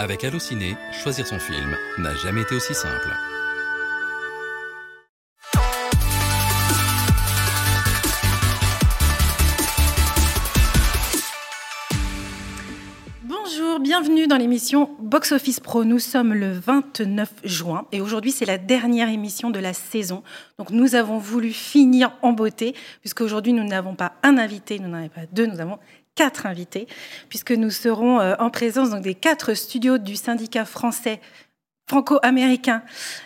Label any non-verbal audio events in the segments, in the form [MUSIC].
Avec Allociné, choisir son film n'a jamais été aussi simple. Bonjour, bienvenue dans l'émission Box Office Pro. Nous sommes le 29 juin et aujourd'hui c'est la dernière émission de la saison. Donc nous avons voulu finir en beauté puisque aujourd'hui nous n'avons pas un invité, nous n'en avons pas deux, nous avons quatre invités puisque nous serons euh, en présence donc, des quatre studios du syndicat français franco-américain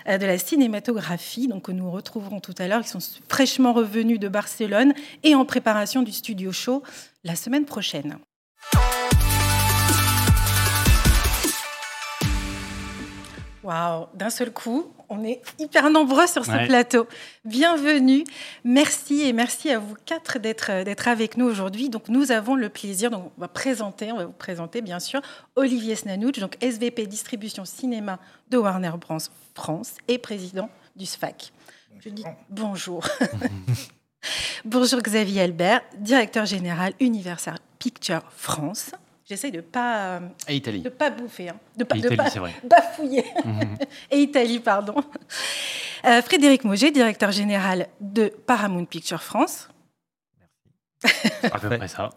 euh, de la cinématographie, donc que nous retrouverons tout à l'heure, qui sont fraîchement revenus de Barcelone et en préparation du studio show la semaine prochaine. Waouh, d'un seul coup, on est hyper nombreux sur ce Ouais. plateau. Bienvenue, merci et merci à vous quatre d'être d'être avec nous aujourd'hui. Donc nous avons le plaisir, donc on va présenter, on va vous présenter bien sûr Olivier Snanouch, donc SVP distribution cinéma de Warner Bros France et président du SFAC. Je dis bonjour. [LAUGHS] bonjour Xavier Albert, directeur général Universal Picture France. J'essaye de pas euh, Et Italie. de pas bouffer, hein. de pas, de Italie, pas c'est vrai. [LAUGHS] bafouiller. Mhm. Et Italie, pardon. Euh, Frédéric Moget, directeur général de Paramount Picture France. à peu près ça.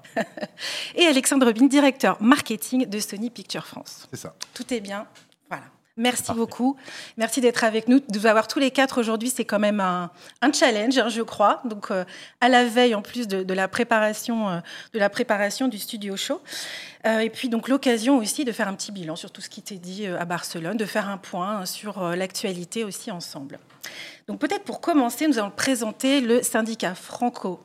Et Alexandre Robin, directeur marketing de Sony Picture France. C'est ça. Tout est bien. Voilà. Merci Parfait. beaucoup. Merci d'être avec nous. De vous avoir tous les quatre aujourd'hui, c'est quand même un, un challenge, hein, je crois. Donc, euh, à la veille, en plus de, de la préparation, euh, de la préparation du studio show. Euh, et puis, donc, l'occasion aussi de faire un petit bilan sur tout ce qui t'est dit à Barcelone, de faire un point hein, sur l'actualité aussi ensemble. Donc, peut-être pour commencer, nous allons présenter le syndicat franco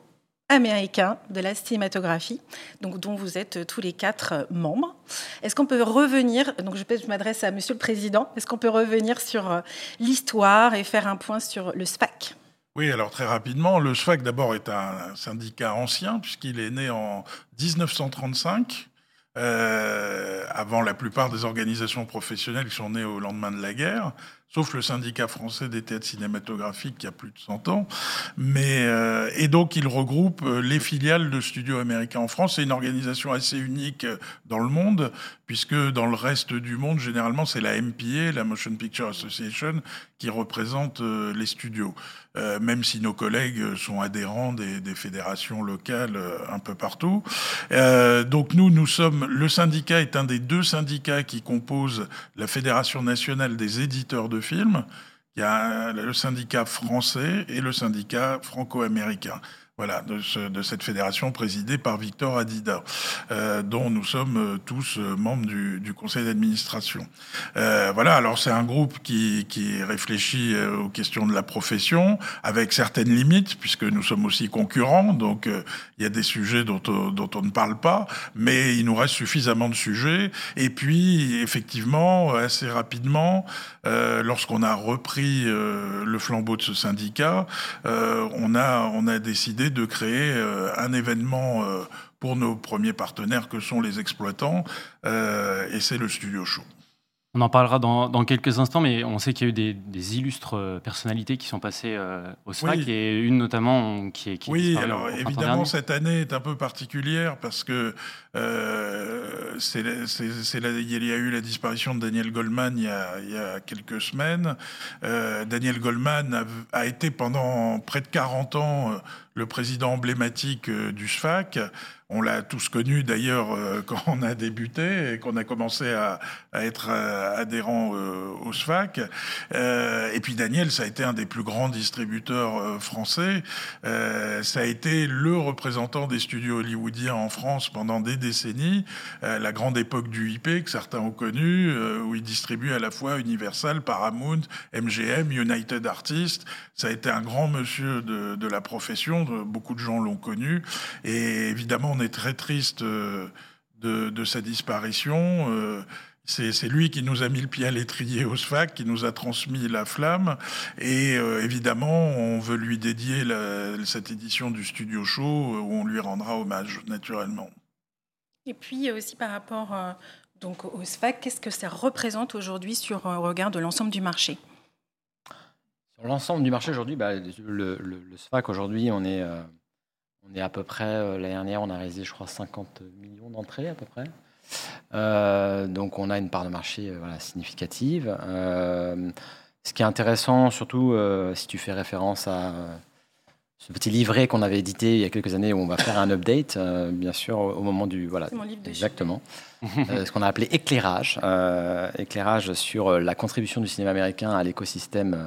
américain de la cinématographie, donc dont vous êtes euh, tous les quatre euh, membres. Est-ce qu'on peut revenir, donc je, m'adresse à Monsieur le Président, est-ce qu'on peut revenir sur euh, l'histoire et faire un point sur le SPAC Oui, alors très rapidement, le SFAC d'abord est un syndicat ancien puisqu'il est né en 1935, euh, avant la plupart des organisations professionnelles qui sont nées au lendemain de la guerre, sauf le syndicat français des théâtres cinématographiques qui a plus de 100 ans. Mais, euh, et donc il regroupe euh, les filiales de studios américains en France. C'est une organisation assez unique euh, dans le monde, puisque dans le reste du monde, généralement, c'est la MPA, la Motion Picture Association, qui représente euh, les studios. Euh, même si nos collègues sont adhérents des, des fédérations locales euh, un peu partout. Euh, donc nous, nous sommes, le syndicat est un des deux syndicats qui composent la Fédération nationale des éditeurs de films. Il y a le syndicat français et le syndicat franco-américain. Voilà, de, ce- de cette fédération présidée par Victor Adida, euh, dont nous sommes euh, tous euh, membres du, conseil d'administration. Voilà, alors c'est un groupe qui, réfléchit aux questions de la profession, avec certaines limites, puisque nous sommes aussi concurrents, donc il y a des sujets dont, on- ne parle pas, mais il nous reste suffisamment de sujets. Et puis, effectivement, assez rapidement, lorsqu'on a repris le flambeau de ce syndicat, on a décidé de créer euh, un événement euh, pour nos premiers partenaires que sont les exploitants, euh, et c'est le Studio Show. On en parlera dans, dans quelques instants, mais on sait qu'il y a eu des, des illustres euh, personnalités qui sont passées euh, au SFAC, Oui. et une notamment qui est qui Oui, alors évidemment, cette année est un peu particulière parce que euh, c'est il y a eu la disparition de Daniel Goldman il y a, il y a quelques semaines. Euh, Daniel Goldman a, a été pendant près de 40 ans le président emblématique du SFAC. On l'a tous connu d'ailleurs euh, [LAUGHS] quand on a débuté et qu'on a commencé à, être euh, adhérent euh, au SFAC. Et puis Daniel, ça a été un des plus grands distributeurs français. Ça a été le représentant des studios hollywoodiens en France pendant des décennies, la grande époque du IP que certains ont connu, euh, où il distribue à la fois Universal, Paramount, MGM, United Artists. Ça a été un grand monsieur de, la profession, beaucoup de gens l'ont connu. Et évidemment, on est très triste euh, de, de sa disparition. Euh, c'est lui qui nous a mis le pied à l'étrier au SFAC, qui nous a transmis la flamme. Et euh, évidemment, on veut lui dédier la- cette édition du Studio Show où on lui rendra hommage, naturellement. Et puis aussi par rapport euh, donc au SFAC, qu'est-ce que ça représente aujourd'hui sur euh, au regard de l'ensemble du marché? Sur l'ensemble du marché aujourd'hui, bah, le, le- le SFAC aujourd'hui, on est, euh, on est à peu près, euh, l'année dernière, on a réalisé, je crois, 50 millions d'entrées à peu près. donc on a une part de marché voilà, significative. ce qui est intéressant, surtout si tu fais référence à ce petit livret qu'on avait édité il y a quelques années où on va faire un update, euh, bien sûr, au moment du voilà, mon livre de exactement, euh, ce qu'on a appelé éclairage, euh, éclairage sur la contribution du cinéma américain à l'écosystème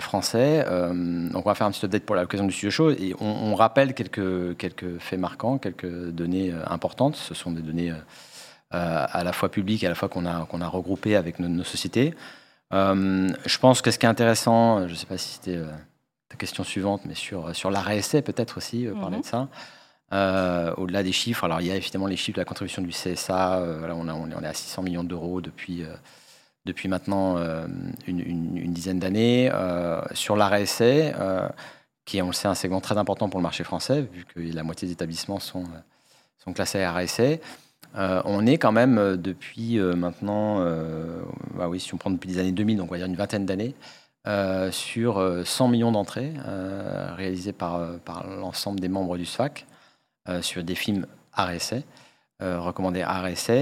français. donc on va faire un petit update pour l'occasion du studio show et on, rappelle quelques quelques faits marquants, quelques données importantes. Ce sont des données à la fois publiques et à la fois qu'on a qu'on a regroupées avec nos, nos sociétés. je pense que ce qui est intéressant, je ne sais pas si c'était ta question suivante, mais sur, sur l'arrêt essai peut-être aussi, euh, parler mhm. de ça. Euh, au-delà des chiffres, alors il y a évidemment les chiffres de la contribution du CSA. Euh, on, on, est à 600 millions d'euros depuis, depuis maintenant une, une, dizaine d'années. sur l'arrêt essai, qui est, on le sait, un segment très important pour le marché français, vu que la moitié des établissements sont, classés à essai. on est quand même depuis maintenant, bah oui, si on prend depuis les années 2000, donc on va dire une vingtaine d'années, euh, sur 100 euh, millions d'entrées euh, réalisées par, par l'ensemble des membres du SFAC sur des films RSA, recommandés RSA.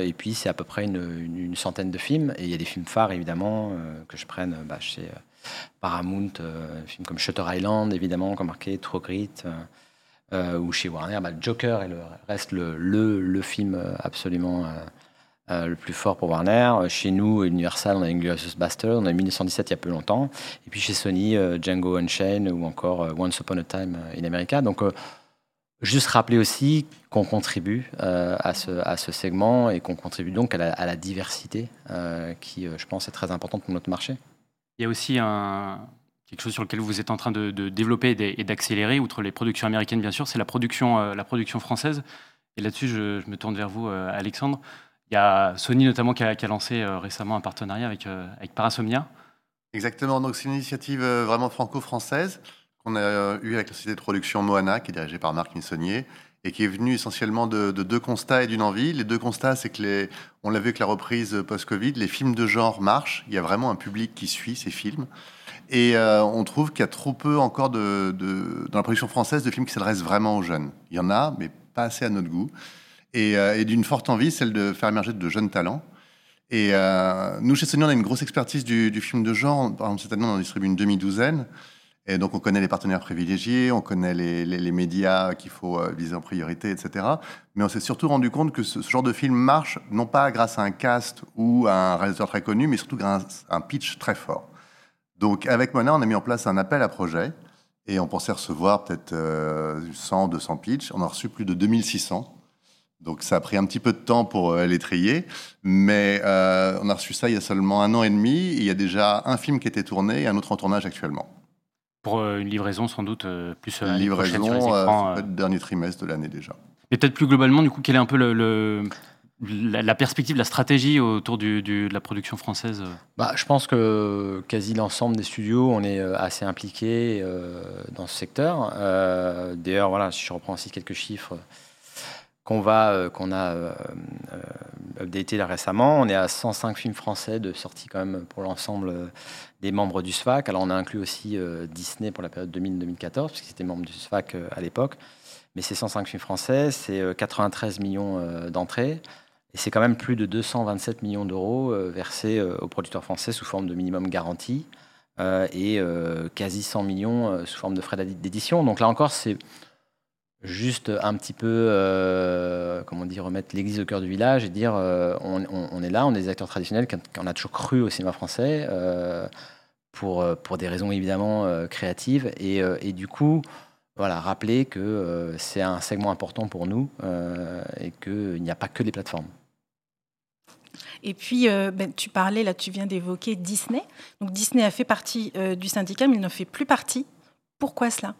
et puis, c'est à peu près une, centaine de films. Et il y a des films phares, évidemment, que je prenne bah, chez Paramount, films comme Shutter Island, évidemment, comme marqué True Grit. ou chez Warner, bah, Joker et le, reste le, le, le film absolument euh, le plus fort pour Warner. Chez nous, Universal, on a Inglourious Bastard, on a 1917 il y a peu longtemps. Et puis chez Sony, euh, Django Unchained ou encore euh, Once Upon a Time in America. Donc, juste rappeler aussi qu'on contribue à, ce, à ce segment et qu'on contribue donc à la, diversité qui, je pense, est très importante pour notre marché. Il y a aussi un, quelque chose sur lequel vous êtes en train de, développer et d'accélérer, outre les productions américaines bien sûr, c'est la production, la production française. Et là-dessus, je, je, me tourne vers vous, Alexandre. Il y a Sony notamment qui a, lancé euh, récemment un partenariat avec, euh, avec Parasomnia. Exactement, donc c'est une initiative euh, vraiment franco-française qu'on a eue avec la société de production Moana, qui est dirigée par Marc Missonnier, et qui est venue essentiellement de, deux constats et d'une envie. Les deux constats, c'est que les, on l'a vu avec la reprise post-Covid, les films de genre marchent, il y a vraiment un public qui suit ces films. Et on trouve qu'il y a trop peu encore de, dans la production française de films qui s'adressent vraiment aux jeunes. Il y en a, mais pas assez à notre goût. Euh, et, d'une forte envie, celle de faire émerger de jeunes talents. Et euh, nous, chez Sony, on a une grosse expertise du, film de genre. Par exemple, cette année, on en distribue une demi-douzaine. Et donc, on connaît les partenaires privilégiés, on connaît les, médias qu'il faut euh, viser en priorité, etc. Mais on s'est surtout rendu compte que ce, genre de film marche, non pas grâce à un cast ou à un réalisateur très connu, mais surtout grâce à un pitch très fort. Donc, avec Mona, on a mis en place un appel à projet. Et on pensait recevoir peut-être 100, 200 pitchs. On a reçu plus de 2600. Donc ça a pris un petit peu de temps pour euh, les trier, mais euh, on a reçu ça il y a seulement un an et demi. il y a déjà un film qui été tourné et un autre en tournage actuellement. Pour euh, une livraison sans doute plus une livraison le dernier trimestre de l'année déjà. Et peut-être plus globalement, du coup, quelle est un peu le, la, perspective, la stratégie autour du, de la production française bah, Je pense que quasi l'ensemble des studios, on est assez impliqués dans ce secteur. D'ailleurs, voilà, si je reprends aussi quelques chiffres euh, qu'on a euh, euh, updaté là récemment. On est à 105 films français de sortie quand même pour l'ensemble des membres du SFAC. Alors on a inclus aussi Disney pour la période 2000-2014, puisqu'ils étaient membres du SFAC à l'époque. Mais ces 105 films français, c'est 93 millions d'entrées. Et c'est quand même plus de 227 millions d'euros versés aux producteurs français sous forme de minimum garantie et quasi 100 millions sous forme de frais d'édition. Donc là encore, c'est juste un petit peu, euh, comment dire, remettre l'église au cœur du village et dire euh, on, est là, on est des acteurs traditionnels, qu'on a toujours cru au cinéma français, euh, pour, pour des raisons évidemment créatives. Et, et, du coup, voilà, rappeler que c'est un segment important pour nous et qu'il n'y a pas que les plateformes. Et puis, ben, tu parlais, là, tu viens d'évoquer Disney. Donc, Disney a fait partie du syndicat, mais il n'en fait plus partie. Pourquoi cela?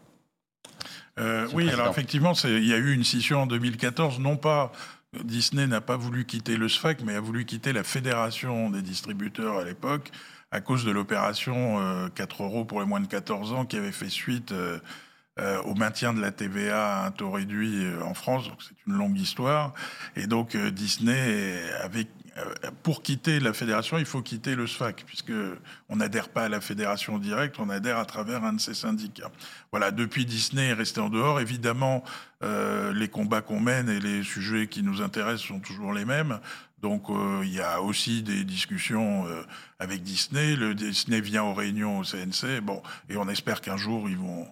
Euh, oui, alors effectivement, il y a eu une scission en 2014, non pas Disney n'a pas voulu quitter le SFAC, mais a voulu quitter la fédération des distributeurs à l'époque à cause de l'opération 4 euh, euros pour les moins de 14 ans qui avait fait suite euh, au maintien de la TVA à un taux réduit en France. Donc c'est une longue histoire. Et donc Disney avait pour quitter la fédération, il faut quitter le SFAC, puisque on n'adhère pas à la fédération directe, on adhère à travers un de ses syndicats. Voilà, depuis Disney est resté en dehors. Évidemment, euh, les combats qu'on mène et les sujets qui nous intéressent sont toujours les mêmes. Donc euh, il y a aussi des discussions euh, avec Disney. Le Disney vient aux réunions au CNC. Bon, et on espère qu'un jour ils vont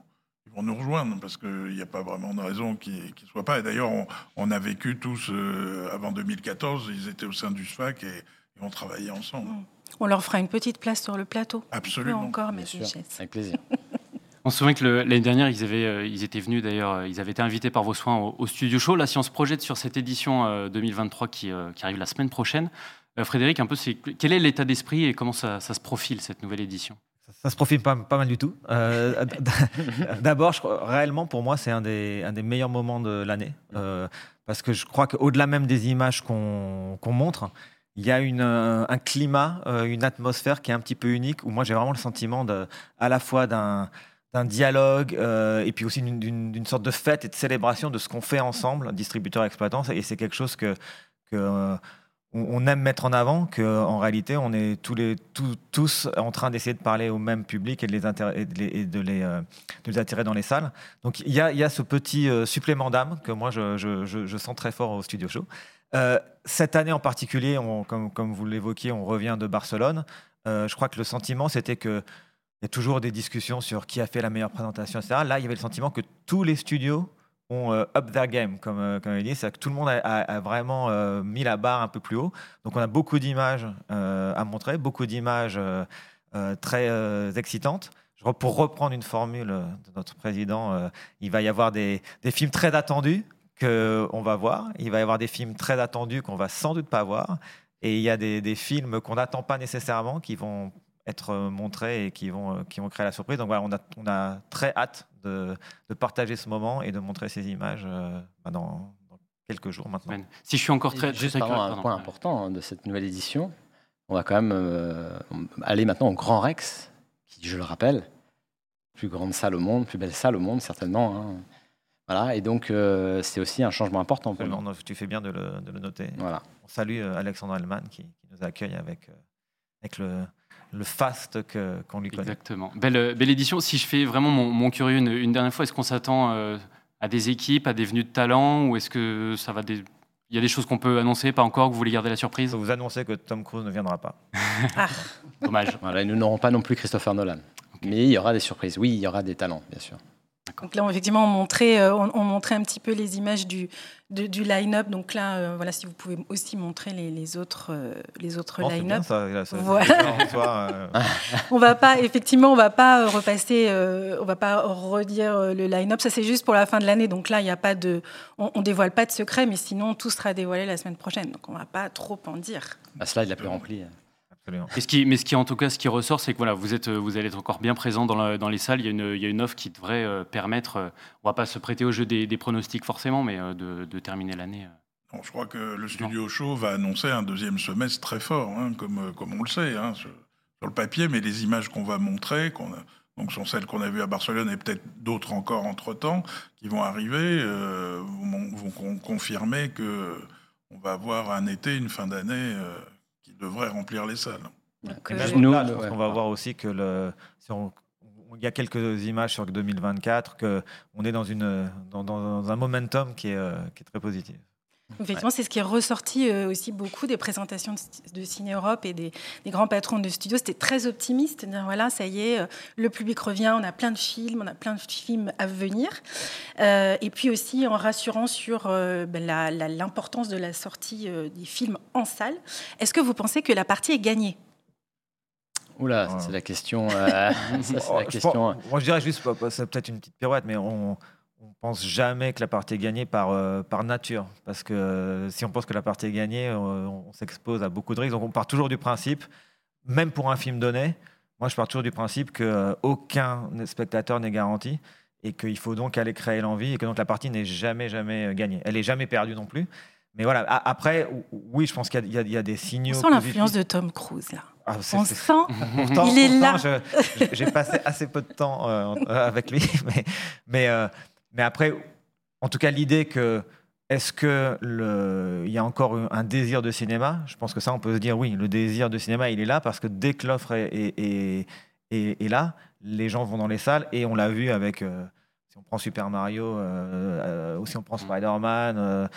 ils vont nous rejoindre parce qu'il n'y a pas vraiment de raison qu'ils ne soient pas. Et d'ailleurs, on, on, a vécu tous euh, avant 2014. Ils étaient au sein du SFAC et, et on travaillait ensemble. On leur fera une petite place sur le plateau. Absolument. Encore, Bien sûr, avec plaisir. [LAUGHS] On se souvient que l'année dernière, ils, avaient, euh, ils étaient venus d'ailleurs, euh, ils avaient été invités par vos soins au, au, Studio Show. Là, si on se projette sur cette édition euh, 2023 qui, euh, qui, arrive la semaine prochaine, Frédéric, un peu, quel est l'état d'esprit et comment ça, ça, se profile cette nouvelle édition? Ça, se profile pas, mal du tout. Euh, D'abord, réellement, pour moi, c'est un des, meilleurs moments de l'année. parce que je crois qu'au-delà même des images qu'on qu montre, il y a un climat, une atmosphère qui est un petit peu unique, où moi j'ai vraiment le sentiment à la fois d'un dialogue euh, et puis aussi d'une sorte de fête et de célébration de ce qu'on fait ensemble, distributeurs et exploitants. Et c'est quelque chose que, euh, on aime mettre en avant, qu'en réalité, on est tous, en train d'essayer de parler au même public et de les, euh, attirer dans les salles. Donc il y a, ce petit euh, supplément d'âme que moi, je, sens très fort au Studio Show. Euh, cette année en particulier, comme, comme vous l'évoquiez, on revient de Barcelone. je crois que le sentiment, c'était que il y a toujours des discussions sur qui a fait la meilleure présentation, etc. Là, il y avait le sentiment que tous les studios ont euh, up their game, comme, euh, comme il dit. C'est-à-dire que tout le monde a, vraiment euh, mis la barre un peu plus haut. Donc, on a beaucoup d'images à montrer, beaucoup d'images très excitantes. Pour reprendre une formule de notre président, il va y avoir des, des films très attendus qu'on va voir. Il va y avoir des films très attendus qu'on va sans doute pas voir. Et il y a des, des films qu'on n'attend pas nécessairement qui vont être montrés et qui vont, qui vont créer la surprise. Donc voilà, on a, on a très hâte de, de, partager ce moment et de montrer ces images euh, dans, dans, quelques jours maintenant. Si je suis encore très... Juste très un point important de cette nouvelle édition, on va quand même euh, aller maintenant au Grand Rex, qui, je le rappelle, plus grande salle au monde, plus belle salle au monde certainement. Hein. Voilà, et donc euh, c'est aussi un changement important pour nous. Tu fais bien de le, de le noter. Voilà. On salue Alexandre Allman qui, qui, nous accueille avec, avec le, le fast qu'on qu lui connaît. Exactement. Belle, belle, édition. Si je fais vraiment mon, mon curieux une, une, dernière fois, est-ce qu'on s'attend euh, à des équipes, à des venues de talent, ou est-ce que ça va des... Il y a des choses qu'on peut annoncer, pas encore, que vous voulez garder la surprise? Vous annoncez que Tom Cruise ne viendra pas. [LAUGHS] ah. Dommage. Voilà, nous n'aurons pas non plus Christopher Nolan. Okay. Mais il y aura des surprises. Oui, il y aura des talents, bien sûr. Donc là, on, effectivement, on montrait, euh, on, on, montrait un petit peu les images du, de, du line-up. Donc là, euh, voilà, si vous pouvez aussi montrer les, les autres, euh, les autres oh, line-up. Voilà. On va pas, effectivement, on va pas repasser, on va pas redire le line-up. Ça, c'est juste pour la fin de l'année. Donc là, il n'y a pas de, on, on, dévoile pas de secret, mais sinon, tout sera dévoilé la semaine prochaine. Donc on va pas trop en dire. Bah, cela, il l'a plus rempli. Et ce qui, mais ce qui, en tout cas, ce qui ressort, c'est que voilà, vous, êtes, vous allez être encore bien présent dans, la, dans les salles. Il y, a une, il y, a une, offre qui devrait euh, permettre, euh, on ne va pas se prêter au jeu des, des pronostics forcément, mais euh, de, de, terminer l'année. Bon, je crois que le studio non. show va annoncer un deuxième semestre très fort, hein, comme, comme on le sait, hein, sur, sur, le papier, mais les images qu'on va montrer, qu'on a, donc sont celles qu'on a vues à Barcelone et peut-être d'autres encore entre-temps, qui vont arriver, vont, vont, confirmer que on va avoir un été, une fin d'année devrait remplir les salles. Euh, nous, là, ouais. on va voir aussi que le, si on, il y a quelques images sur 2024 que on est dans une dans, dans un momentum qui est, qui est très positif. Effectivement, ouais. c'est ce qui est ressorti euh, aussi beaucoup des présentations de, de Ciné Europe et des, des, grands patrons de studios. C'était très optimiste. Dire, voilà, ça y est, euh, le public revient, on a plein de films, on a plein de films à venir. Euh, et puis aussi en rassurant sur euh, ben, l'importance de la sortie euh, des films en salle. Est-ce que vous pensez que la partie est gagnée? Oula, c'est la question. [LAUGHS] ça, la question. Moi, je dirais juste, c'est peut-être une petite pirouette, mais on on pense jamais que la partie est gagnée par, euh, par nature. Parce que euh, si on pense que la partie est gagnée, euh, on, on s'expose à beaucoup de risques. Donc on part toujours du principe, même pour un film donné, moi je pars toujours du principe qu'aucun spectateur n'est garanti et qu'il faut donc aller créer l'envie et que donc la partie n'est jamais, jamais gagnée. Elle n'est jamais perdue non plus. Mais voilà, après, oui, je pense qu'il y, a des signaux. On sent l'influence de Tom Cruise là. Ah, on sent, [LAUGHS] pourtant, il est là. J'ai passé assez peu de temps avec lui, [LAUGHS] mais, mais mais après, en tout cas, l'idée que est-ce qu'il y a encore un désir de cinéma? Je pense que ça, on peut se dire oui, le désir de cinéma, il est là parce que dès que l'offre est, est, là, les gens vont dans les salles et on l'a vu avec. Euh, si on prend Super Mario euh, ou si on prend Spider-Man,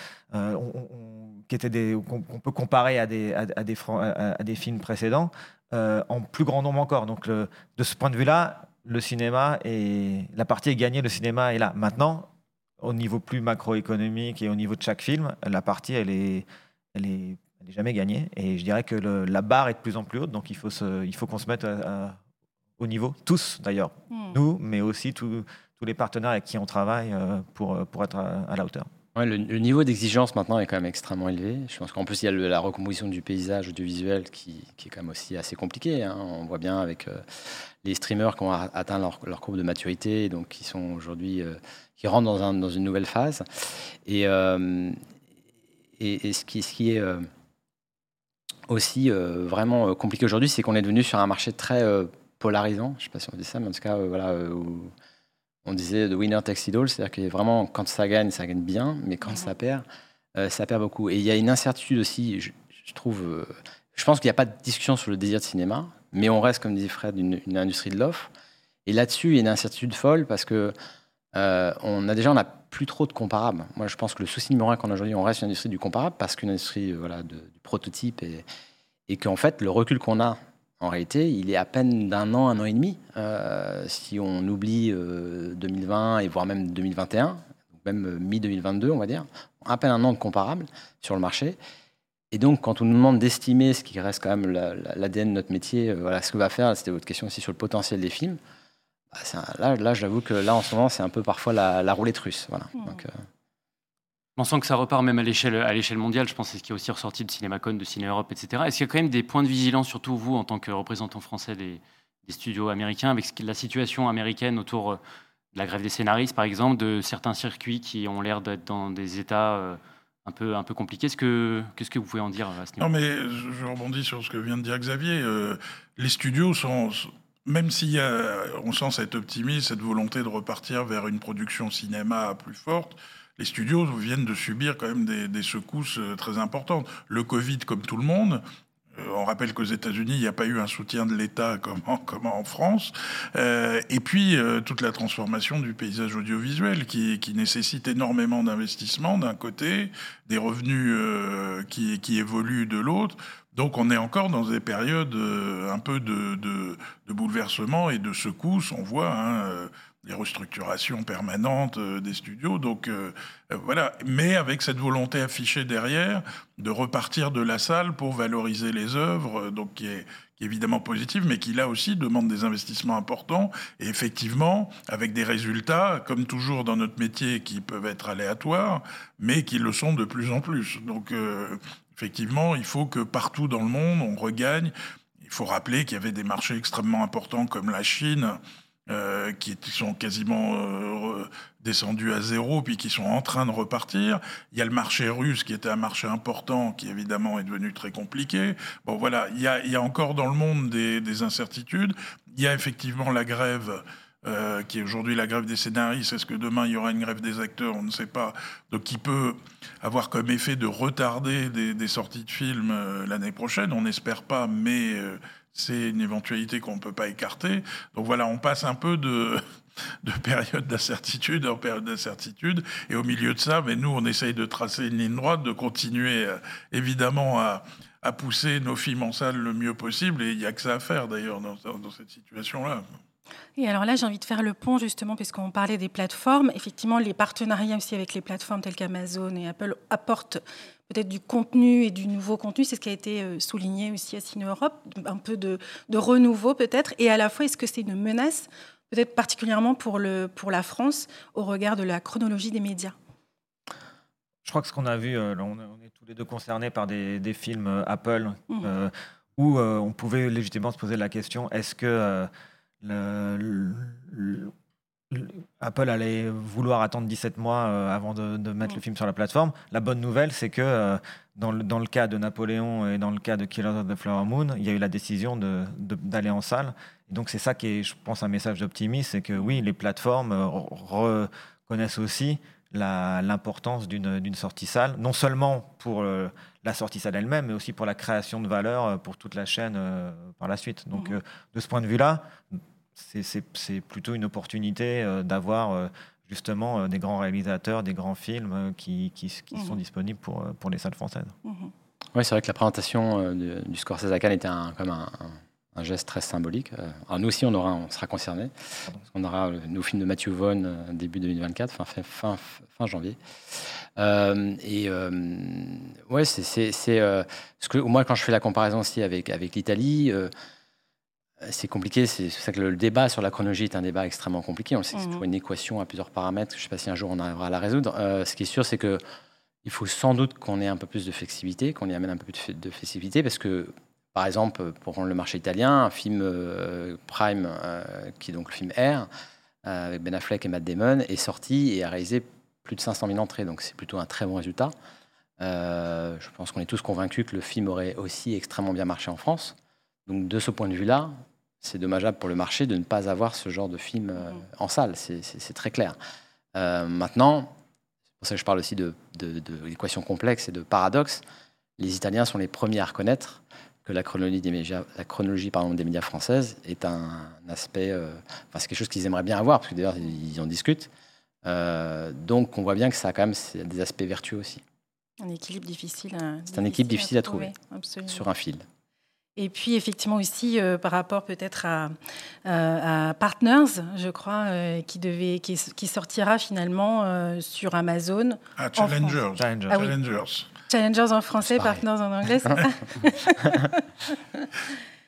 qui était des, qu'on, peut comparer à des, à, des, à des films précédents, en plus grand nombre encore. Donc, de ce point de vue-là, le cinéma et la partie est gagnée, le cinéma est là. Maintenant, au niveau plus macroéconomique et au niveau de chaque film, la partie, elle est, elle est, elle est jamais gagnée. Et je dirais que le, la barre est de plus en plus haute, donc il faut, se, il faut qu'on se mette au niveau, tous d'ailleurs, hmm. nous, mais aussi tous les partenaires avec qui on travaille euh, pour, pour être à, la hauteur. Ouais, le, niveau d'exigence maintenant est quand même extrêmement élevé. Je pense qu'en plus, il y a la recomposition du paysage audiovisuel qui, qui, est quand même aussi assez compliqué. Hein. On voit bien avec euh, les streamers qui ont atteint leur, leur, courbe de maturité, donc qui sont aujourd'hui euh, qui rentre dans, un, dans, une nouvelle phase. Et, euh, et, ce, qui, ce qui est euh, aussi vraiment compliqué aujourd'hui, c'est qu'on est devenu sur un marché très polarisant. Je ne sais pas si on dit ça, mais en tout cas, voilà, où on disait the winner takes it all, c'est-à-dire que vraiment, quand ça gagne, ça gagne bien, mais quand ça perd, ça perd beaucoup. Et il y a une incertitude aussi, je, trouve. je pense qu'il n'y a pas de discussion sur le désir de cinéma, mais on reste, comme disait Fred, une, industrie de l'offre. Et là-dessus, il y a une incertitude folle parce que euh, on a déjà on n'a plus trop de comparables. Moi, je pense que le souci numéro un qu'on a aujourd'hui, on reste une industrie du comparable parce qu'une industrie euh, voilà, du prototype et, qu'en fait, le recul qu'on a, en réalité, il est à peine d'un an, un an et demi. Euh, si on oublie 2020 et voire même 2021, même mi-2022, on va dire, à peine un an de comparable sur le marché. Et donc, quand on nous demande d'estimer ce qui reste quand même l'ADN de notre métier, voilà, ce que va faire, c'était votre question aussi sur le potentiel des films. Bah, là, là j'avoue que là, en ce moment, c'est un peu parfois la, la roulette russe. Voilà. Donc, euh, On sent que ça repart même à l'échelle, mondiale. Je pense que c'est ce qui est aussi ressorti de CinémaCon, de Ciné Europe, etc. Est-ce qu'il y a quand même des points de vigilance, surtout vous, en tant que représentant français des, des studios américains, avec la situation américaine autour euh, de la grève des scénaristes, par exemple, de certains circuits qui ont l'air d'être dans des états euh, un peu, un peu compliqués Qu'est-ce que, vous pouvez en dire à ce niveau Non, mais je rebondis sur ce que vient de dire Xavier. les studios sont même si on sent cet optimisme, cette volonté de repartir vers une production cinéma plus forte, les studios viennent de subir quand même des, secousses euh, très importantes. Le Covid, comme tout le monde, euh, on rappelle qu'aux États-Unis, il n'y a pas eu un soutien de l'État comme, en France. Euh, et puis, toute la transformation du paysage audiovisuel qui, nécessite énormément d'investissement d'un côté, des revenus qui, évoluent de l'autre. Donc on est encore dans des périodes euh, un peu de, bouleversement et de secousses. On voit hein, euh, des restructurations permanentes euh, des studios. Donc voilà, mais avec cette volonté affichée derrière de repartir de la salle pour valoriser les œuvres, donc qui est évidemment positive, mais qui là aussi demande des investissements importants et effectivement avec des résultats, comme toujours dans notre métier, qui peuvent être aléatoires, mais qui le sont de plus en plus. Donc effectivement, il faut que partout dans le monde, on regagne. Il faut rappeler qu'il y avait des marchés extrêmement importants comme la Chine, euh, qui sont quasiment euh, descendus à zéro, puis qui sont en train de repartir. Il y a le marché russe, qui était un marché important, qui évidemment est devenu très compliqué. Bon, voilà, il y a, encore dans le monde des, des incertitudes. Il y a effectivement la grève euh, qui est aujourd'hui la grève des scénaristes. Est-ce que demain il y aura une grève des acteurs? On ne sait pas. Donc qui peut avoir comme effet de retarder des, sorties de films l'année prochaine? On n'espère pas, mais c'est une éventualité qu'on ne peut pas écarter. Donc voilà, on passe un peu de, [LAUGHS] de période d'incertitude en période d'incertitude. Et au milieu de ça, mais nous, on essaye de tracer une ligne droite, de continuer évidemment à, à, pousser nos films en salle le mieux possible. Et il n'y a que ça à faire d'ailleurs dans, dans cette situation-là. Et alors là, j'ai envie de faire le pont justement, puisqu'on parlait des plateformes. Effectivement, les partenariats aussi avec les plateformes telles qu'Amazon et Apple apportent peut-être du contenu et du nouveau contenu. C'est ce qui a été euh, souligné aussi à Cine Europe, un peu de, renouveau peut-être. Et à la fois, est-ce que c'est une menace, peut-être particulièrement pour, le, pour la France, au regard de la chronologie des médias? Je crois que ce qu'on a vu, euh, on, est tous les deux concernés par des, films euh, Apple, mmh. où on pouvait légitimement se poser la question, est-ce que Apple allait vouloir attendre 17 mois euh, avant de, mettre le film sur la plateforme. La bonne nouvelle, c'est que euh, dans, le, dans, le, cas de Napoléon et dans le cas de Killers of the Flower Moon, il y a eu la décision d'aller en salle. donc c'est ça qui est, je pense, un message d'optimisme, c'est que oui, les plateformes euh, reconnaissent aussi l'importance d'une sortie salle, non seulement pour la sortie salle elle-même, mais aussi pour la création de valeur pour toute la chaîne par la suite. Donc, mmh. de ce point de vue-là, c'est plutôt une opportunité d'avoir justement des grands réalisateurs, des grands films qui, qui, mmh. sont disponibles pour, pour les salles françaises. Mmh. Oui, c'est vrai que la présentation du, du Scorsese à Cannes était un, comme un un geste très symbolique. Euh, alors nous aussi, on, aura, on sera concernés. On aura nos films de Matthew Vaughn euh, début 2024, fin, fin, fin, janvier. Euh, et ouais, c'est ce que moi quand je fais la comparaison aussi avec avec l'Italie. C'est compliqué, c'est ça que le, débat sur la chronologie est un débat extrêmement compliqué. On sait que c'est mhm. une équation à plusieurs paramètres. Je ne sais pas si un jour on arrivera à la résoudre. ce qui est sûr, c'est que il faut sans doute qu'on ait un peu plus de flexibilité, qu'on y amène un peu plus de flexibilité, parce que par exemple, pour le marché italien, un film euh, Prime, euh, qui est donc le film Air, euh, avec Ben Affleck et Matt Damon, est sorti et a réalisé plus de 500 000 entrées. Donc c'est plutôt un très bon résultat. je pense qu'on est tous convaincus que le film aurait aussi extrêmement bien marché en France. Donc de ce point de vue-là, c'est dommageable pour le marché de ne pas avoir ce genre de film en salle. C'est très clair. maintenant, c'est pour ça que je parle aussi de, de, de l'équation complexe et de paradoxe. Les Italiens sont les premiers à reconnaître que la chronologie des médias, la chronologie pardon, des médias françaises est un, aspect, euh, enfin, c'est quelque chose qu'ils aimeraient bien avoir, parce que d'ailleurs ils en discutent. Euh, donc on voit bien que ça a quand même des aspects vertueux aussi. Un équilibre difficile. C'est un équilibre difficile à trouver, sur un fil. Et puis effectivement aussi euh, par rapport peut-être à, à, Partners, je crois, qui devait, qui, qui, sortira finalement sur Amazon. Ah, Challengers. Ah Challengers. Challengers en français, Partners en anglais. [LAUGHS] [LAUGHS]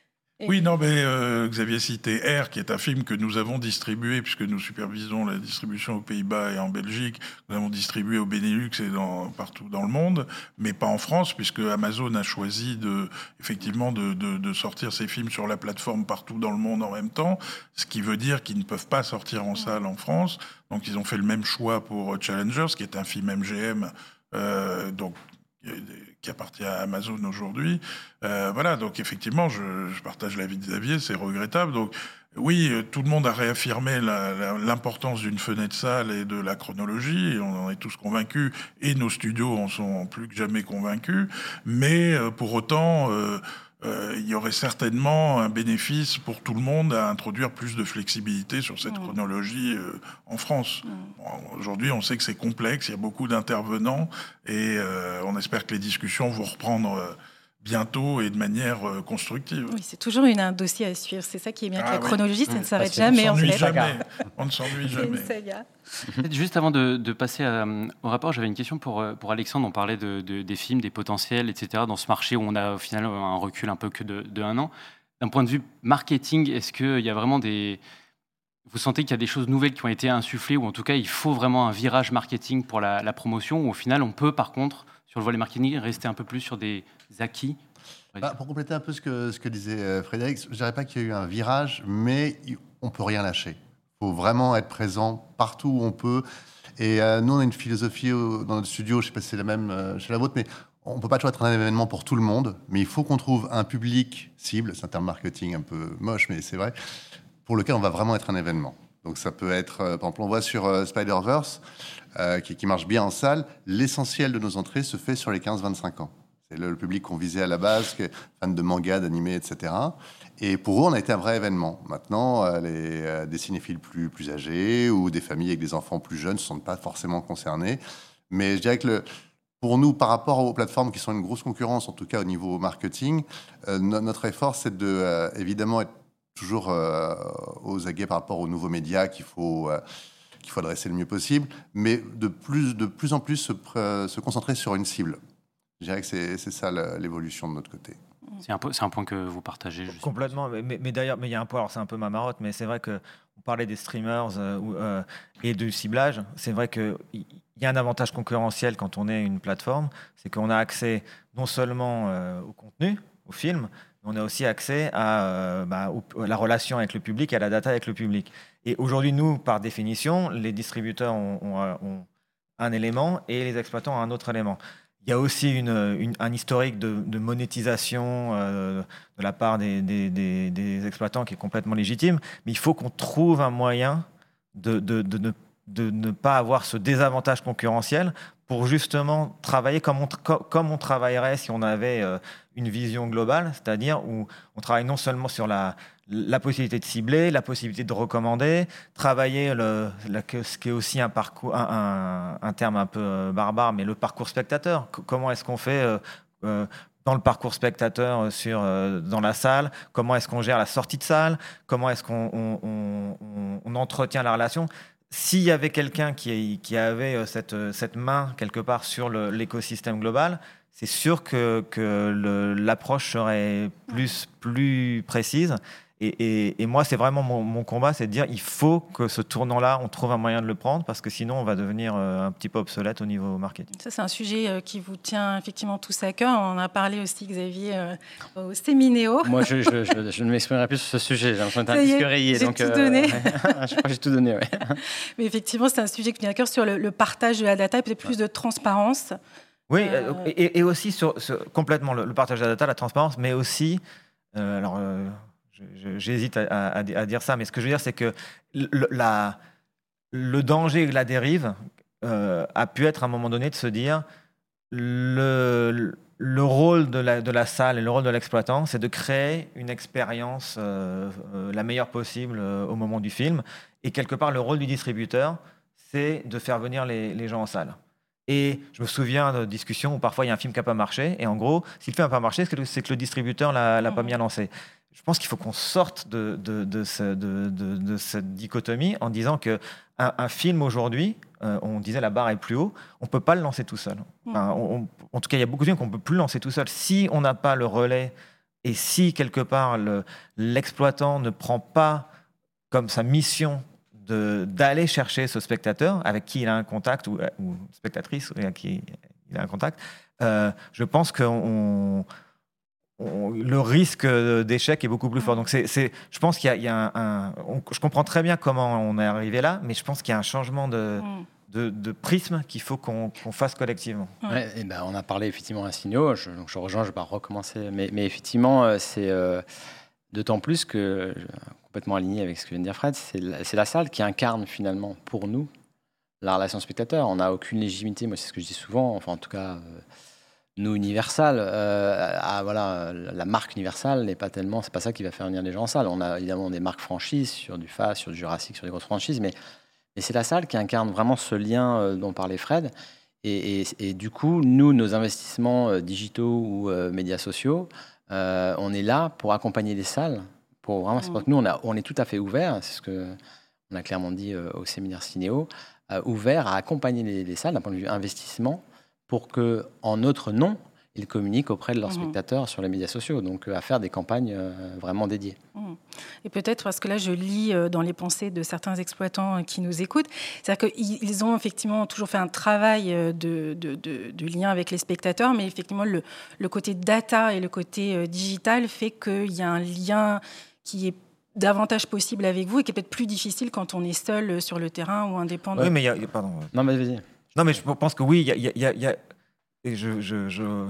Oui, non, mais euh, Xavier cité R, qui est un film que nous avons distribué, puisque nous supervisons la distribution aux Pays-Bas et en Belgique. Nous avons distribué au Benelux et dans, partout dans le monde, mais pas en France, puisque Amazon a choisi de, effectivement de, de, de sortir ses films sur la plateforme partout dans le monde en même temps, ce qui veut dire qu'ils ne peuvent pas sortir en salle en France. Donc ils ont fait le même choix pour Challengers, qui est un film MGM. Euh, donc qui appartient à Amazon aujourd'hui. Euh, voilà, donc effectivement, je, je partage l'avis de Xavier, c'est regrettable. Donc oui, tout le monde a réaffirmé l'importance d'une fenêtre salle et de la chronologie, on en est tous convaincus, et nos studios en sont plus que jamais convaincus. Mais euh, pour autant, euh, euh, il y aurait certainement un bénéfice pour tout le monde à introduire plus de flexibilité sur cette chronologie euh, en France. Aujourd'hui, on sait que c'est complexe, il y a beaucoup d'intervenants et euh, on espère que les discussions vont reprendre bientôt et de manière constructive. Oui, c'est toujours une, un dossier à suivre. C'est ça qui est bien ah la chronologie, ça ne s'arrête jamais. On, jamais. on ne s'ennuie jamais. Juste avant de, passer au rapport, j'avais une question pour, pour Alexandre. On parlait de, des films, des potentiels, etc. Dans ce marché où on a au final un recul un peu que de, un an. D'un point de vue marketing, est-ce qu'il y a vraiment des... Vous sentez qu'il y a des choses nouvelles qui ont été insufflées, ou en tout cas il faut vraiment un virage marketing pour la, promotion, ou au final on peut par contre, sur le volet marketing, rester un peu plus sur des acquis bah, Pour compléter un peu ce que, ce que disait euh, Frédéric, je ne dirais pas qu'il y a eu un virage, mais on ne peut rien lâcher faut vraiment être présent partout où on peut. Et euh, nous, on a une philosophie dans notre studio, je ne sais pas si c'est la même euh, chez la vôtre, mais on ne peut pas toujours être un événement pour tout le monde, mais il faut qu'on trouve un public cible, c'est un terme marketing un peu moche, mais c'est vrai, pour lequel on va vraiment être un événement. Donc ça peut être, euh, par exemple, on voit sur Spider-Verse, qui, qui, marche bien en salle, l'essentiel de nos entrées se fait sur les 15-25 ans. C'est le, public qu'on visait à la base, fan de manga, d'animé, etc. Et pour eux, on a été un vrai événement. Maintenant, euh, les, euh, des cinéphiles plus, plus âgés ou des familles avec des enfants plus jeunes ne sont pas forcément concernés. Mais je dirais que pour nous, par rapport aux plateformes qui sont une grosse concurrence, en tout cas au niveau marketing, euh, notre effort, c'est de évidemment être toujours aux aguets par rapport aux nouveaux médias qu'il faut, qu'il faut adresser le mieux possible, mais de plus, de plus en plus se, se concentrer sur une cible. Je dirais que c'est ça l'évolution de notre côté. C'est un, un, point que vous partagez. Complètement. Mais, mais, d'ailleurs, mais il y a un point, alors c'est un peu ma marotte, mais c'est vrai que on parlait des streamers euh, euh, et du ciblage. C'est vrai qu'il y a un avantage concurrentiel quand on est une plateforme, c'est qu'on a accès non seulement euh, au contenu, au film, on a aussi accès à, bah, la relation avec le public, à la data avec le public. Et aujourd'hui, nous, par définition, les distributeurs ont, ont un élément et les exploitants ont un autre élément. Il y a aussi un historique de, monétisation euh, de la part des, exploitants qui est complètement légitime, mais il faut qu'on trouve un moyen de ne pas avoir ce désavantage concurrentiel pour justement travailler comme on, comme on travaillerait si on avait euh, une vision globale, c'est-à-dire où on travaille non seulement sur la, la possibilité de cibler, la possibilité de recommander, travailler le, ce qui est aussi un, parcours, un, un, terme un peu euh, barbare, mais le parcours spectateur. comment est-ce qu'on fait euh, dans le parcours spectateur sur, dans la salle? Comment est-ce qu'on gère la sortie de salle? Comment est-ce qu'on on, entretient la relation? S'il y avait quelqu'un qui, avait euh, cette, euh, cette, main quelque part sur l'écosystème global, c'est sûr que, l'approche serait plus précise et, moi, c'est vraiment mon, combat, c'est de dire il faut que ce tournant-là, on trouve un moyen de le prendre parce que sinon, on va devenir euh, un petit peu obsolète au niveau marketing. Ça, c'est un sujet euh, qui vous tient effectivement tous à cœur. On en a parlé aussi, Xavier, euh, au Séminéo. Moi, je, je, ne m'exprimerai plus sur ce sujet. J'ai l'impression d'être un disque rayé. J'ai tout donné. [LAUGHS] je crois que j'ai tout donné, [LAUGHS] Mais effectivement, c'est un sujet qui tient à cœur sur le, partage de la data et peut-être plus de transparence. Oui, et, aussi sur, complètement le, partage de la data, la transparence, mais aussi. alors, J'hésite à, dire ça, mais ce que je veux dire, c'est que le, la, le danger et la dérive euh, a pu être à un moment donné de se dire le, le rôle de la, de la, salle et le rôle de l'exploitant, c'est de créer une expérience euh, euh, la meilleure possible au moment du film. Et quelque part, le rôle du distributeur, c'est de faire venir les, les, gens en salle. Et je me souviens de discussions où parfois il y a un film qui n'a pas marché. Et en gros, si le film n'a pas marché, c'est que, le distributeur l'a, l'a pas mmh. bien lancé je pense qu'il faut qu'on sorte de, de, de, cette dichotomie en disant que un, film aujourd'hui, euh, on disait la barre est plus haut, on ne peut pas le lancer tout seul. Mm. en tout cas, il y a beaucoup de films qu'on ne peut plus lancer tout seul. Si on n'a pas le relais et si quelque part l'exploitant ne prend pas comme sa mission d'aller chercher ce spectateur avec qui il a un contact ou, ou spectatrice avec qui il a un contact, euh, je pense qu'on le risque d'échec est beaucoup plus fort. Donc, c'est, je pense qu'il y a, un, je comprends très bien comment on est arrivé là, mais je pense qu'il y a un changement de, mm. de, prisme qu'il faut qu'on, fasse collectivement. et ben, on a parlé effectivement à Signaux, je, donc je rejoins, je vais pas recommencer, mais, mais effectivement, euh, c'est euh, d'autant plus que, complètement aligné avec ce que vient de dire Fred, c'est la, la, salle qui incarne finalement pour nous la relation spectateur. On n'a aucune légitimité, moi c'est ce que je dis souvent, enfin en tout cas. Euh, nous Universal, euh, ah, voilà, la marque Universal n'est pas tellement, c'est pas ça qui va faire venir les gens en salle. On a évidemment des marques franchises sur du FAS, sur du Jurassic, sur des grosses franchises, mais, mais c'est la salle qui incarne vraiment ce lien euh, dont parlait Fred. Et, et, du coup, nous, nos investissements euh, digitaux ou médias sociaux, on est là pour accompagner les salles. Pour vraiment, que nous, on, a, on est tout à fait ouvert. C'est ce que on a clairement dit au séminaire Cinéo, ouvert à accompagner les, les salles d'un point de vue investissement pour que, en notre nom, ils communiquent auprès de leurs mhm. spectateurs sur les médias sociaux, donc euh, à faire des campagnes euh, vraiment dédiées. Mhm. Et peut-être parce que là, je lis euh, dans les pensées de certains exploitants qui nous écoutent, c'est-à-dire qu'ils ont effectivement toujours fait un travail de, de, de, lien avec les spectateurs, mais effectivement, le, le côté data et le côté digital fait qu'il y a un lien qui est davantage possible avec vous et qui est peut-être plus difficile quand on est seul sur le terrain ou indépendant. Oui, mais il y a, pardon. Non, mais vas-y. Non, mais je pense que oui, il y, a, et je,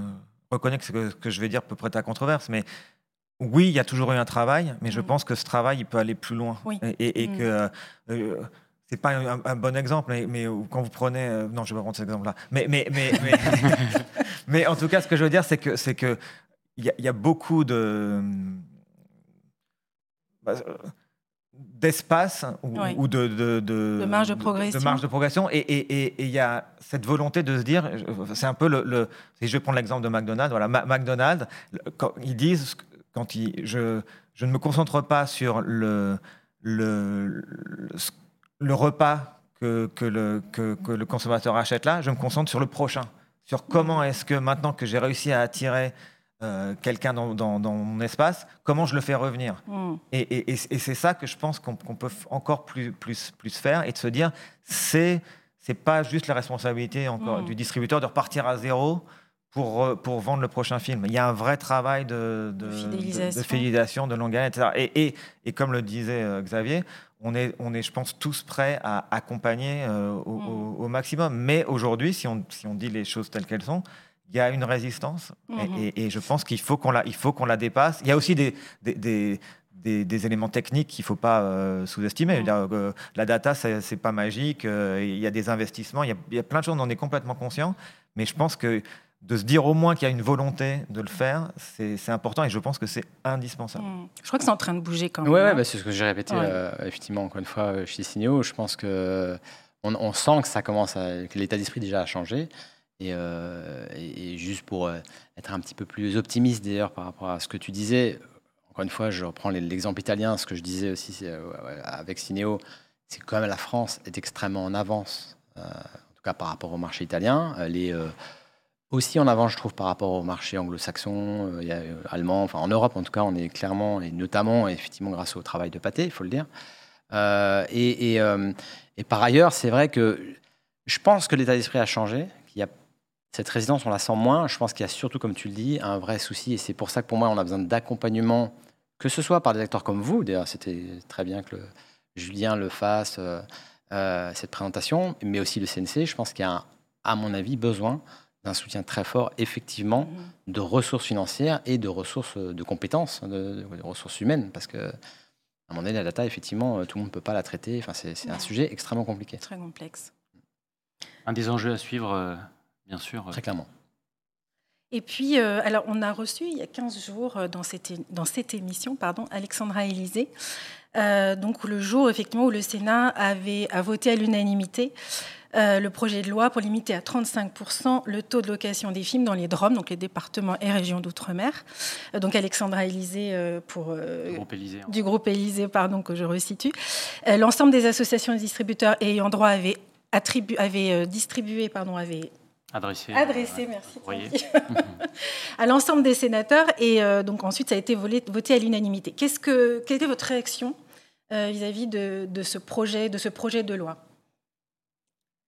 reconnais que ce que, je vais dire peut prêter à controverse, mais oui, il y a toujours eu un travail, mais je mm. pense que ce travail, il peut aller plus loin. Et, mm. que ce euh, c'est pas un, bon exemple, mais, quand vous prenez, euh, non, je vais pas prendre cet exemple-là, mais mais mais, [LAUGHS] mais, en tout cas, ce que je veux dire, c'est que c'est que il y, a beaucoup de bah, d'espace ou, de, de, marge de progression. De marge de progression. Et il y a cette volonté de se dire, c'est un peu le, si je vais prendre l'exemple de McDonald's, voilà, McDonald's, quand ils disent, quand ils, je, je ne me concentre pas sur le, le, le, repas que, que, le, que, que le consommateur achète là, je me concentre sur le prochain, sur comment est-ce que maintenant que j'ai réussi à attirer euh, quelqu'un dans, mon espace, comment je le fais revenir mm. Et, c'est ça que je pense qu'on peut encore plus, plus, plus faire et de se dire, c'est c'est pas juste la responsabilité encore mm. du distributeur de repartir à zéro pour, pour vendre le prochain film. Il y a un vrai travail de, de, fidélisation, de, longue etc. Et, et, comme le disait euh, Xavier, on est, on est, je pense, tous prêts à accompagner euh, au, mm. au, maximum. Mais aujourd'hui, si on, si on dit les choses telles qu'elles sont, il y a une résistance et, mhm. je pense qu'il faut qu'on la, il faut qu'on la dépasse. Il y a aussi des, des, des, éléments techniques qu'il ne faut pas euh, sous-estimer. Mm. la data, ce n'est pas magique, il y a des investissements, il y a, il y a plein de choses dont on est complètement conscient, mais je pense que de se dire au moins qu'il y a une volonté de le faire, c'est important et je pense que c'est indispensable. Mm. Je crois que c'est en train de bouger quand même. Oui, bah, c'est ce que j'ai répété effectivement encore une fois chez Cinéo. Je pense que on, sent que ça commence à, que l'état d'esprit déjà a changé. Et, euh, juste pour euh, être un petit peu plus optimiste d'ailleurs par rapport à ce que tu disais, encore une fois, je reprends l'exemple italien, ce que je disais aussi euh, avec Cinéo, c'est que quand même la France est extrêmement en avance, en tout cas par rapport au marché italien. Elle est aussi en avance, je trouve, par rapport au marché anglo-saxon, allemand, enfin en Europe en tout cas, on est clairement, et notamment effectivement grâce au travail de Pâté, il faut le dire. et, et par ailleurs, c'est vrai que je pense que l'état d'esprit a changé, cette résidence, on la sent moins. Je pense qu'il y a surtout, comme tu le dis, un vrai souci. Et c'est pour ça que pour moi, on a besoin d'accompagnement, que ce soit par des acteurs comme vous. D'ailleurs, c'était très bien que Julien le fasse, euh, euh, cette présentation, mais aussi le CNC. Je pense qu'il y a, à mon avis, besoin d'un soutien très fort, effectivement, mmh. de ressources financières et de ressources de compétences, de, de ressources humaines. Parce que à un moment donné, la data, effectivement, euh, tout le monde ne peut pas la traiter. Enfin, c'est un sujet extrêmement compliqué. Très complexe. Un des enjeux à suivre, euh, bien sûr. Très clairement. Et puis, euh, alors, on a reçu il y a 15 jours dans cette, dans cette émission pardon, Alexandra Élysée, donc le jour effectivement où le Sénat avait a voté à l'unanimité euh, le projet de loi pour limiter à 35% le taux de location des films dans les DROM, donc les départements et régions d'outre-mer. Euh, donc Alexandra Élysée euh, pour, du groupe Élysée, pardon, que je resitue. L'ensemble des associations de distributeurs ayant droit avaient, attribu avait distribué, pardon, avait Adressé, Adressé, merci. [LAUGHS] à l'ensemble des sénateurs. Et donc ensuite, ça a été voté à l'unanimité. Qu'est-ce que, quelle était votre réaction vis-à-vis de, de, ce projet, de ce projet de loi?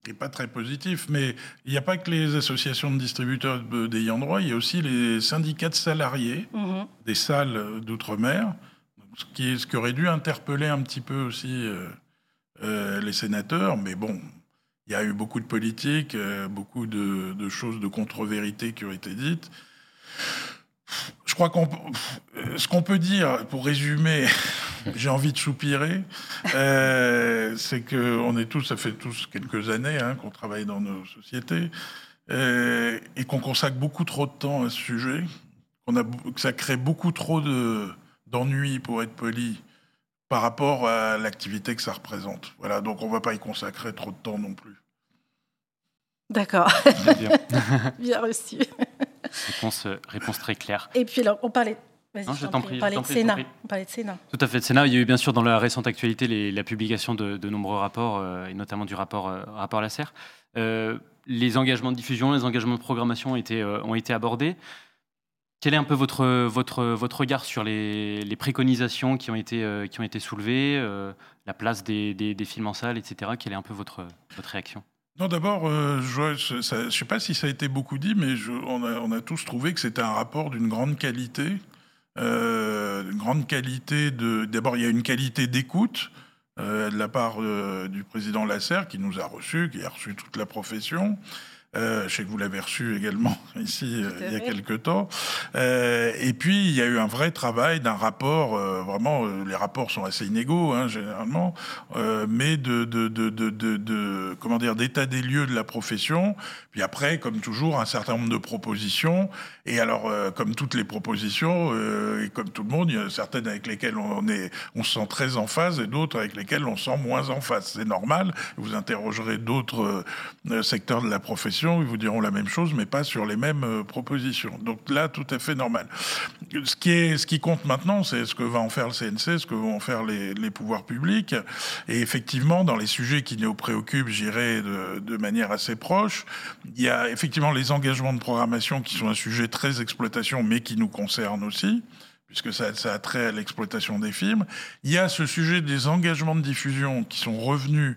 N'est pas très positif, mais il n'y a pas que les associations de distributeurs d'ayant droit, il y a aussi les syndicats de salariés mhm. des salles d'outre-mer, ce qui, ce qui aurait dû interpeller un petit peu aussi euh, euh, les sénateurs, mais bon, il y a eu beaucoup de politique, euh, beaucoup de, choses de contre-vérité qui ont été dites. Je crois qu'on, ce qu'on peut dire, pour résumer, [LAUGHS] j'ai envie de soupirer, euh, c'est qu'on est tous, ça fait tous quelques années hein, qu'on travaille dans nos sociétés, euh, et qu'on consacre beaucoup trop de temps à ce sujet, qu'on a, que ça crée beaucoup trop de, d'ennuis, pour être poli, par rapport à l'activité que ça représente. Voilà, donc on ne va pas y consacrer trop de temps non plus. D'accord. Bien. Bien [LAUGHS] reçu. Réponse, réponse très claire. Et puis alors, on parlait non, je t'en prie. On parlait, de Sénat. on parlait de Sénat. Tout à fait, de Sénat. Il y a eu bien sûr dans la récente actualité la publication de, nombreux rapports, euh, et notamment du rapport, euh, rapport Lasser. Euh, les engagements de diffusion, les engagements de programmation ont été, ont été abordés. Quel est un peu votre, votre, votre regard sur les, préconisations qui ont été, qui ont été soulevées, la place des, des, films en salle, etc. Quelle est un peu votre, votre réaction? Non, d'abord, je ne sais pas si ça a été beaucoup dit, mais on, a, on, a, tous trouvé que c'était un rapport d'une grande qualité, euh, grande qualité de. D'abord, il y a une qualité d'écoute euh, de la part euh, du président Lasserre qui nous a reçus, qui a reçu toute la profession. Euh, je sais que vous l'avez reçu également [LAUGHS] ici euh, il y a quelques temps. Euh, et puis, il y a eu un vrai travail d'un rapport, vraiment, les rapports sont assez inégaux, hein, généralement, mais de, de, de, de, comment dire, d'état des lieux de la profession. Puis après, comme toujours, un certain nombre de propositions. Et alors, comme toutes les propositions, et comme tout le monde, il y a certaines avec lesquelles on, est, on se sent très en phase et d'autres avec lesquelles on se sent moins en phase. C'est normal. Vous interrogerez d'autres secteurs de la profession ils vous diront la même chose, mais pas sur les mêmes euh, propositions. Donc là, tout à fait normal. Ce qui, est, ce qui compte maintenant, c'est ce que va en faire le CNC, ce que vont en faire les, pouvoirs publics. Et effectivement, dans les sujets qui nous préoccupent, j'irai de, manière assez proche, il y a effectivement les engagements de programmation qui sont un sujet très exploitation, mais qui nous concerne aussi puisque ça, ça, a trait à l'exploitation des films. Il y a ce sujet des engagements de diffusion qui sont revenus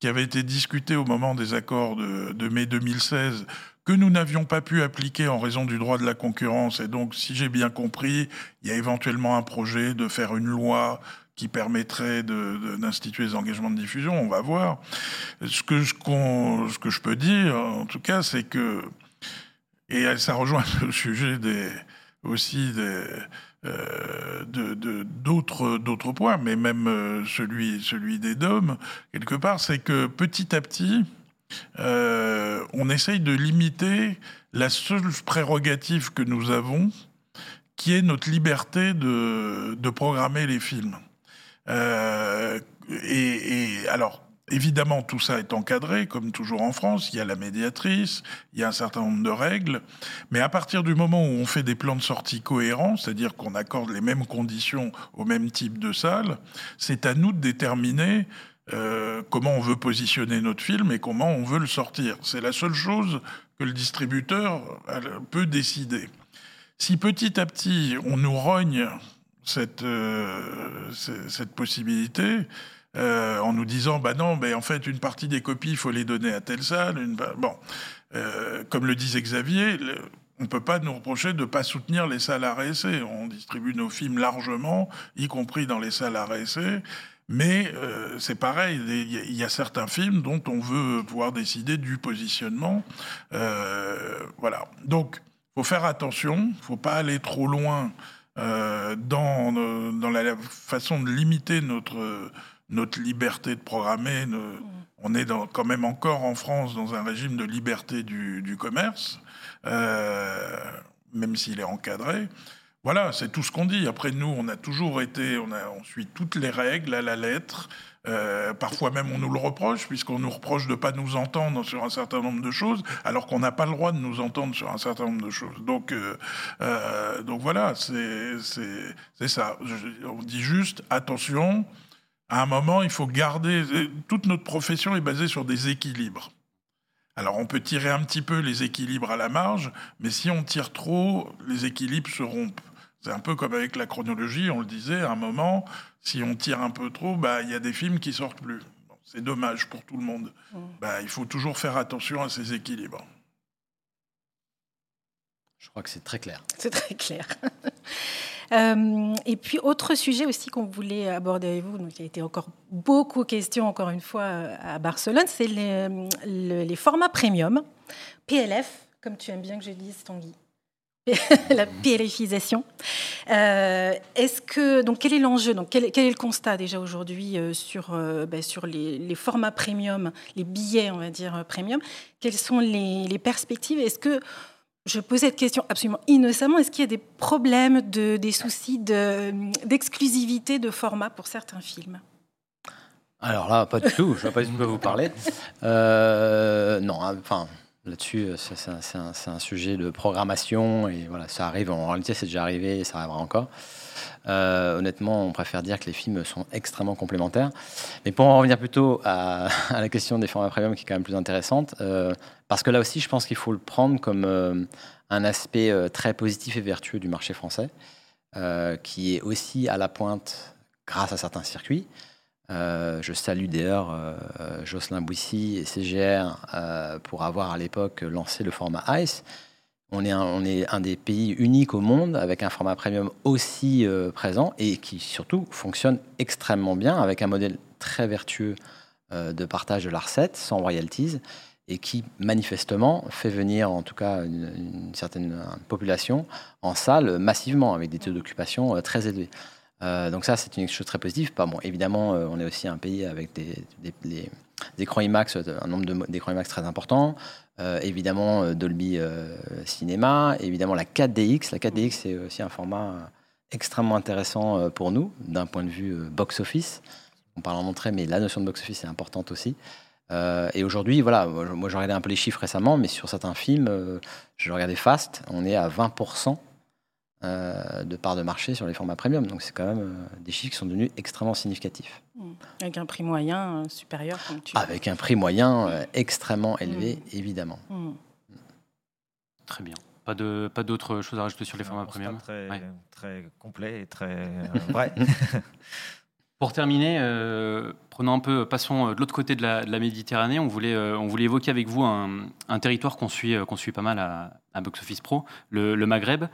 qui avait été discuté au moment des accords de, mai 2016 que nous n'avions pas pu appliquer en raison du droit de la concurrence. Et donc, si j'ai bien compris, il y a éventuellement un projet de faire une loi qui permettrait d'instituer de, des engagements de diffusion. On va voir. Ce que, je, ce que je peux dire, en tout cas, c'est que, et ça rejoint le sujet des, aussi des, euh, d'autres points, mais même euh, celui celui des dômes quelque part, c'est que petit à petit, euh, on essaye de limiter la seule prérogative que nous avons, qui est notre liberté de, de programmer les films. Et, alors, Évidemment, tout ça est encadré, comme toujours en France. Il y a la médiatrice, il y a un certain nombre de règles. Mais à partir du moment où on fait des plans de sortie cohérents, c'est-à-dire qu'on accorde les mêmes conditions au même type de salle, c'est à nous de déterminer euh, comment on veut positionner notre film et comment on veut le sortir. C'est la seule chose que le distributeur peut décider. Si petit à petit on nous rogne cette, euh, cette possibilité, euh, en nous disant bah non, mais en fait une partie des copies il faut les donner à telle salle. Une... Bon, euh, comme le disait Xavier, le... on ne peut pas nous reprocher de ne pas soutenir les salles RSC. On distribue nos films largement, y compris dans les salles RSC. Mais euh, c'est pareil, il y, a certains films dont on veut pouvoir décider du positionnement. Voilà. Donc, faut faire attention, faut pas aller trop loin dans, dans la façon de limiter notre notre liberté de programmer. on est dans, quand même encore en France dans un régime de liberté du, commerce, euh, même s'il est encadré. Voilà, c'est tout ce qu'on dit. Après, nous, on a toujours été, on, a, on suit toutes les règles à la lettre. Euh, parfois même, on nous le reproche, puisqu'on nous reproche de ne pas nous entendre sur un certain nombre de choses, alors qu'on n'a pas le droit de nous entendre sur un certain nombre de choses. Donc, euh, euh donc voilà, c'est ça. on dit juste, attention, à un moment, il faut garder. Toute notre profession est basée sur des équilibres. Alors, on peut tirer un petit peu les équilibres à la marge, mais si on tire trop, les équilibres se rompent. C'est un peu comme avec la chronologie, on le disait, à un moment, si on tire un peu trop, bah, il y a des films qui sortent plus. c'est dommage pour tout le monde. Mmh. Bah, il faut toujours faire attention à ces équilibres. Je crois que c'est très clair. C'est très clair. [LAUGHS] Euh, et puis, autre sujet aussi qu'on voulait aborder avec vous, donc il y a été encore beaucoup question, encore une fois, euh, à Barcelone, c'est les, les, formats premium, PLF, comme tu aimes bien que je dise, Tanguy. [LAUGHS] la PLFisation. Euh, est-ce que donc quel est l'enjeu donc quel, est le constat déjà aujourd'hui sur ben, sur les, les, formats premium, les billets on va dire premium? Quelles sont les, les perspectives? Est-ce que je pose cette question absolument innocemment. Est-ce qu'il y a des problèmes, de, des soucis d'exclusivité de, format pour certains films? Alors là, pas du tout. Je ne vais pas du tout vous parler. Euh, non, hein, enfin, là-dessus, c'est un, sujet de programmation et voilà, ça arrive. En réalité, c'est déjà arrivé et ça arrivera encore. Euh, honnêtement, on préfère dire que les films sont extrêmement complémentaires. Mais pour en revenir plutôt à, [LAUGHS] la question des formats premium, qui est quand même plus intéressante, euh, parce que là aussi, je pense qu'il faut le prendre comme euh, un aspect très positif et vertueux du marché français, qui est aussi à la pointe grâce à certains circuits. je salue d'ailleurs Jocelyn Bouissy et CGR pour avoir à l'époque lancé le format ICE, on est, un, on est un des pays uniques au monde avec un format premium aussi euh, présent et qui surtout fonctionne extrêmement bien avec un modèle très vertueux euh, de partage de la recette sans royalties et qui manifestement fait venir en tout cas une, certaine population en salle massivement avec des taux d'occupation euh, très élevés. donc ça c'est une chose très positive. Bon, évidemment on est aussi un pays avec des, écrans IMAX, un nombre d'écrans IMAX très important. Euh, évidemment euh, Dolby euh, Cinéma, évidemment la 4DX. La 4DX, c'est aussi un format extrêmement intéressant pour nous d'un point de vue box-office. On parle en entrée, mais la notion de box-office est importante aussi. Et aujourd'hui, voilà, moi j'ai regardé un peu les chiffres récemment, mais sur certains films, je regardais Fast, on est à 20% euh, de part de marché sur les formats premium. Donc c'est quand même euh, des chiffres qui sont devenus extrêmement significatifs. Mmh. Avec un prix moyen euh, supérieur Avec un prix moyen extrêmement élevé, mmh. évidemment. Mmh. Très bien. Pas de pas d'autres choses à rajouter sur les formats premium? Très, très complet et très [LAUGHS] vrai. [LAUGHS] Pour terminer, prenons un peu, passons de l'autre côté de la, Méditerranée. On voulait, on voulait évoquer avec vous un, territoire qu'on suit, qu'on suit pas mal à, Box Office Pro, le, Maghreb.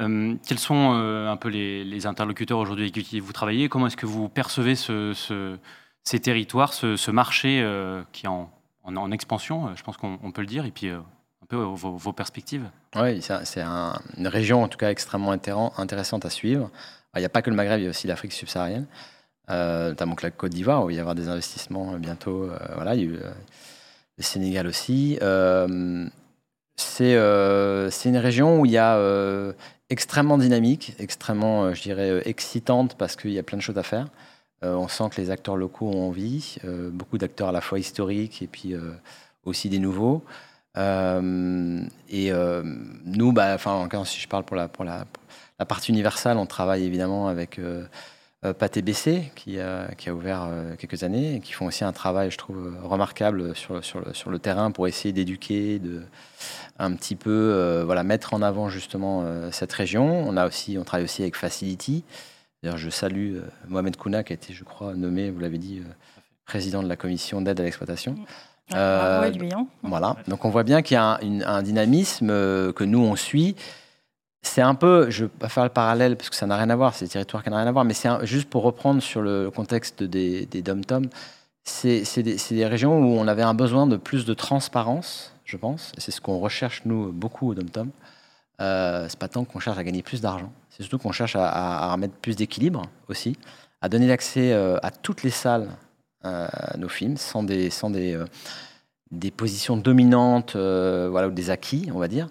Euh, quels sont euh, un peu les, interlocuteurs aujourd'hui avec qui vous travaillez? Comment est-ce que vous percevez ces territoires, ce, marché euh, qui est en, expansion, je pense qu'on peut le dire, et puis un peu vos, perspectives. Oui, c'est un, une région en tout cas extrêmement intéressante à suivre. Il n'y a pas que le Maghreb, il y a aussi l'Afrique subsaharienne, euh, notamment la Côte d'Ivoire où il va y avoir des investissements bientôt. Euh, voilà, il y a eu le Sénégal aussi. c'est une région où il y a extrêmement dynamique, extrêmement, je dirais, excitante parce qu'il y a plein de choses à faire. on sent que les acteurs locaux ont envie, beaucoup d'acteurs à la fois historiques et puis aussi des nouveaux. Euh, et euh, nous, bah, enfin, si je parle pour la, pour la, la partie universelle, on travaille évidemment avec euh, Pathé BC, qui a, qui a ouvert quelques années, et qui font aussi un travail, je trouve, remarquable sur, sur, le, sur le terrain pour essayer d'éduquer, de un petit peu voilà, mettre en avant justement cette région. On, a aussi, on travaille aussi avec Facility. D'ailleurs, je salue Mohamed Kouna, qui a été, je crois, nommé, vous l'avez dit, président de la commission d'aide à l'exploitation. Mm. Euh, voilà. Donc on voit bien qu'il y a un, dynamisme euh, que nous on suit. C'est un peu, je ne vais pas faire le parallèle parce que ça n'a rien à voir, c'est des territoires qui n'ont rien à voir, mais c'est juste pour reprendre sur le contexte des, des dom-tom, c'est des, régions où on avait un besoin de plus de transparence, je pense, et c'est ce qu'on recherche nous beaucoup au dom-tom. Euh, c'est pas tant qu'on cherche à gagner plus d'argent, c'est surtout qu'on cherche à, à, remettre plus d'équilibre aussi, à donner l'accès euh, à toutes les salles nos films, sans des, sans des, euh, des positions dominantes euh, voilà, ou des acquis, on va dire.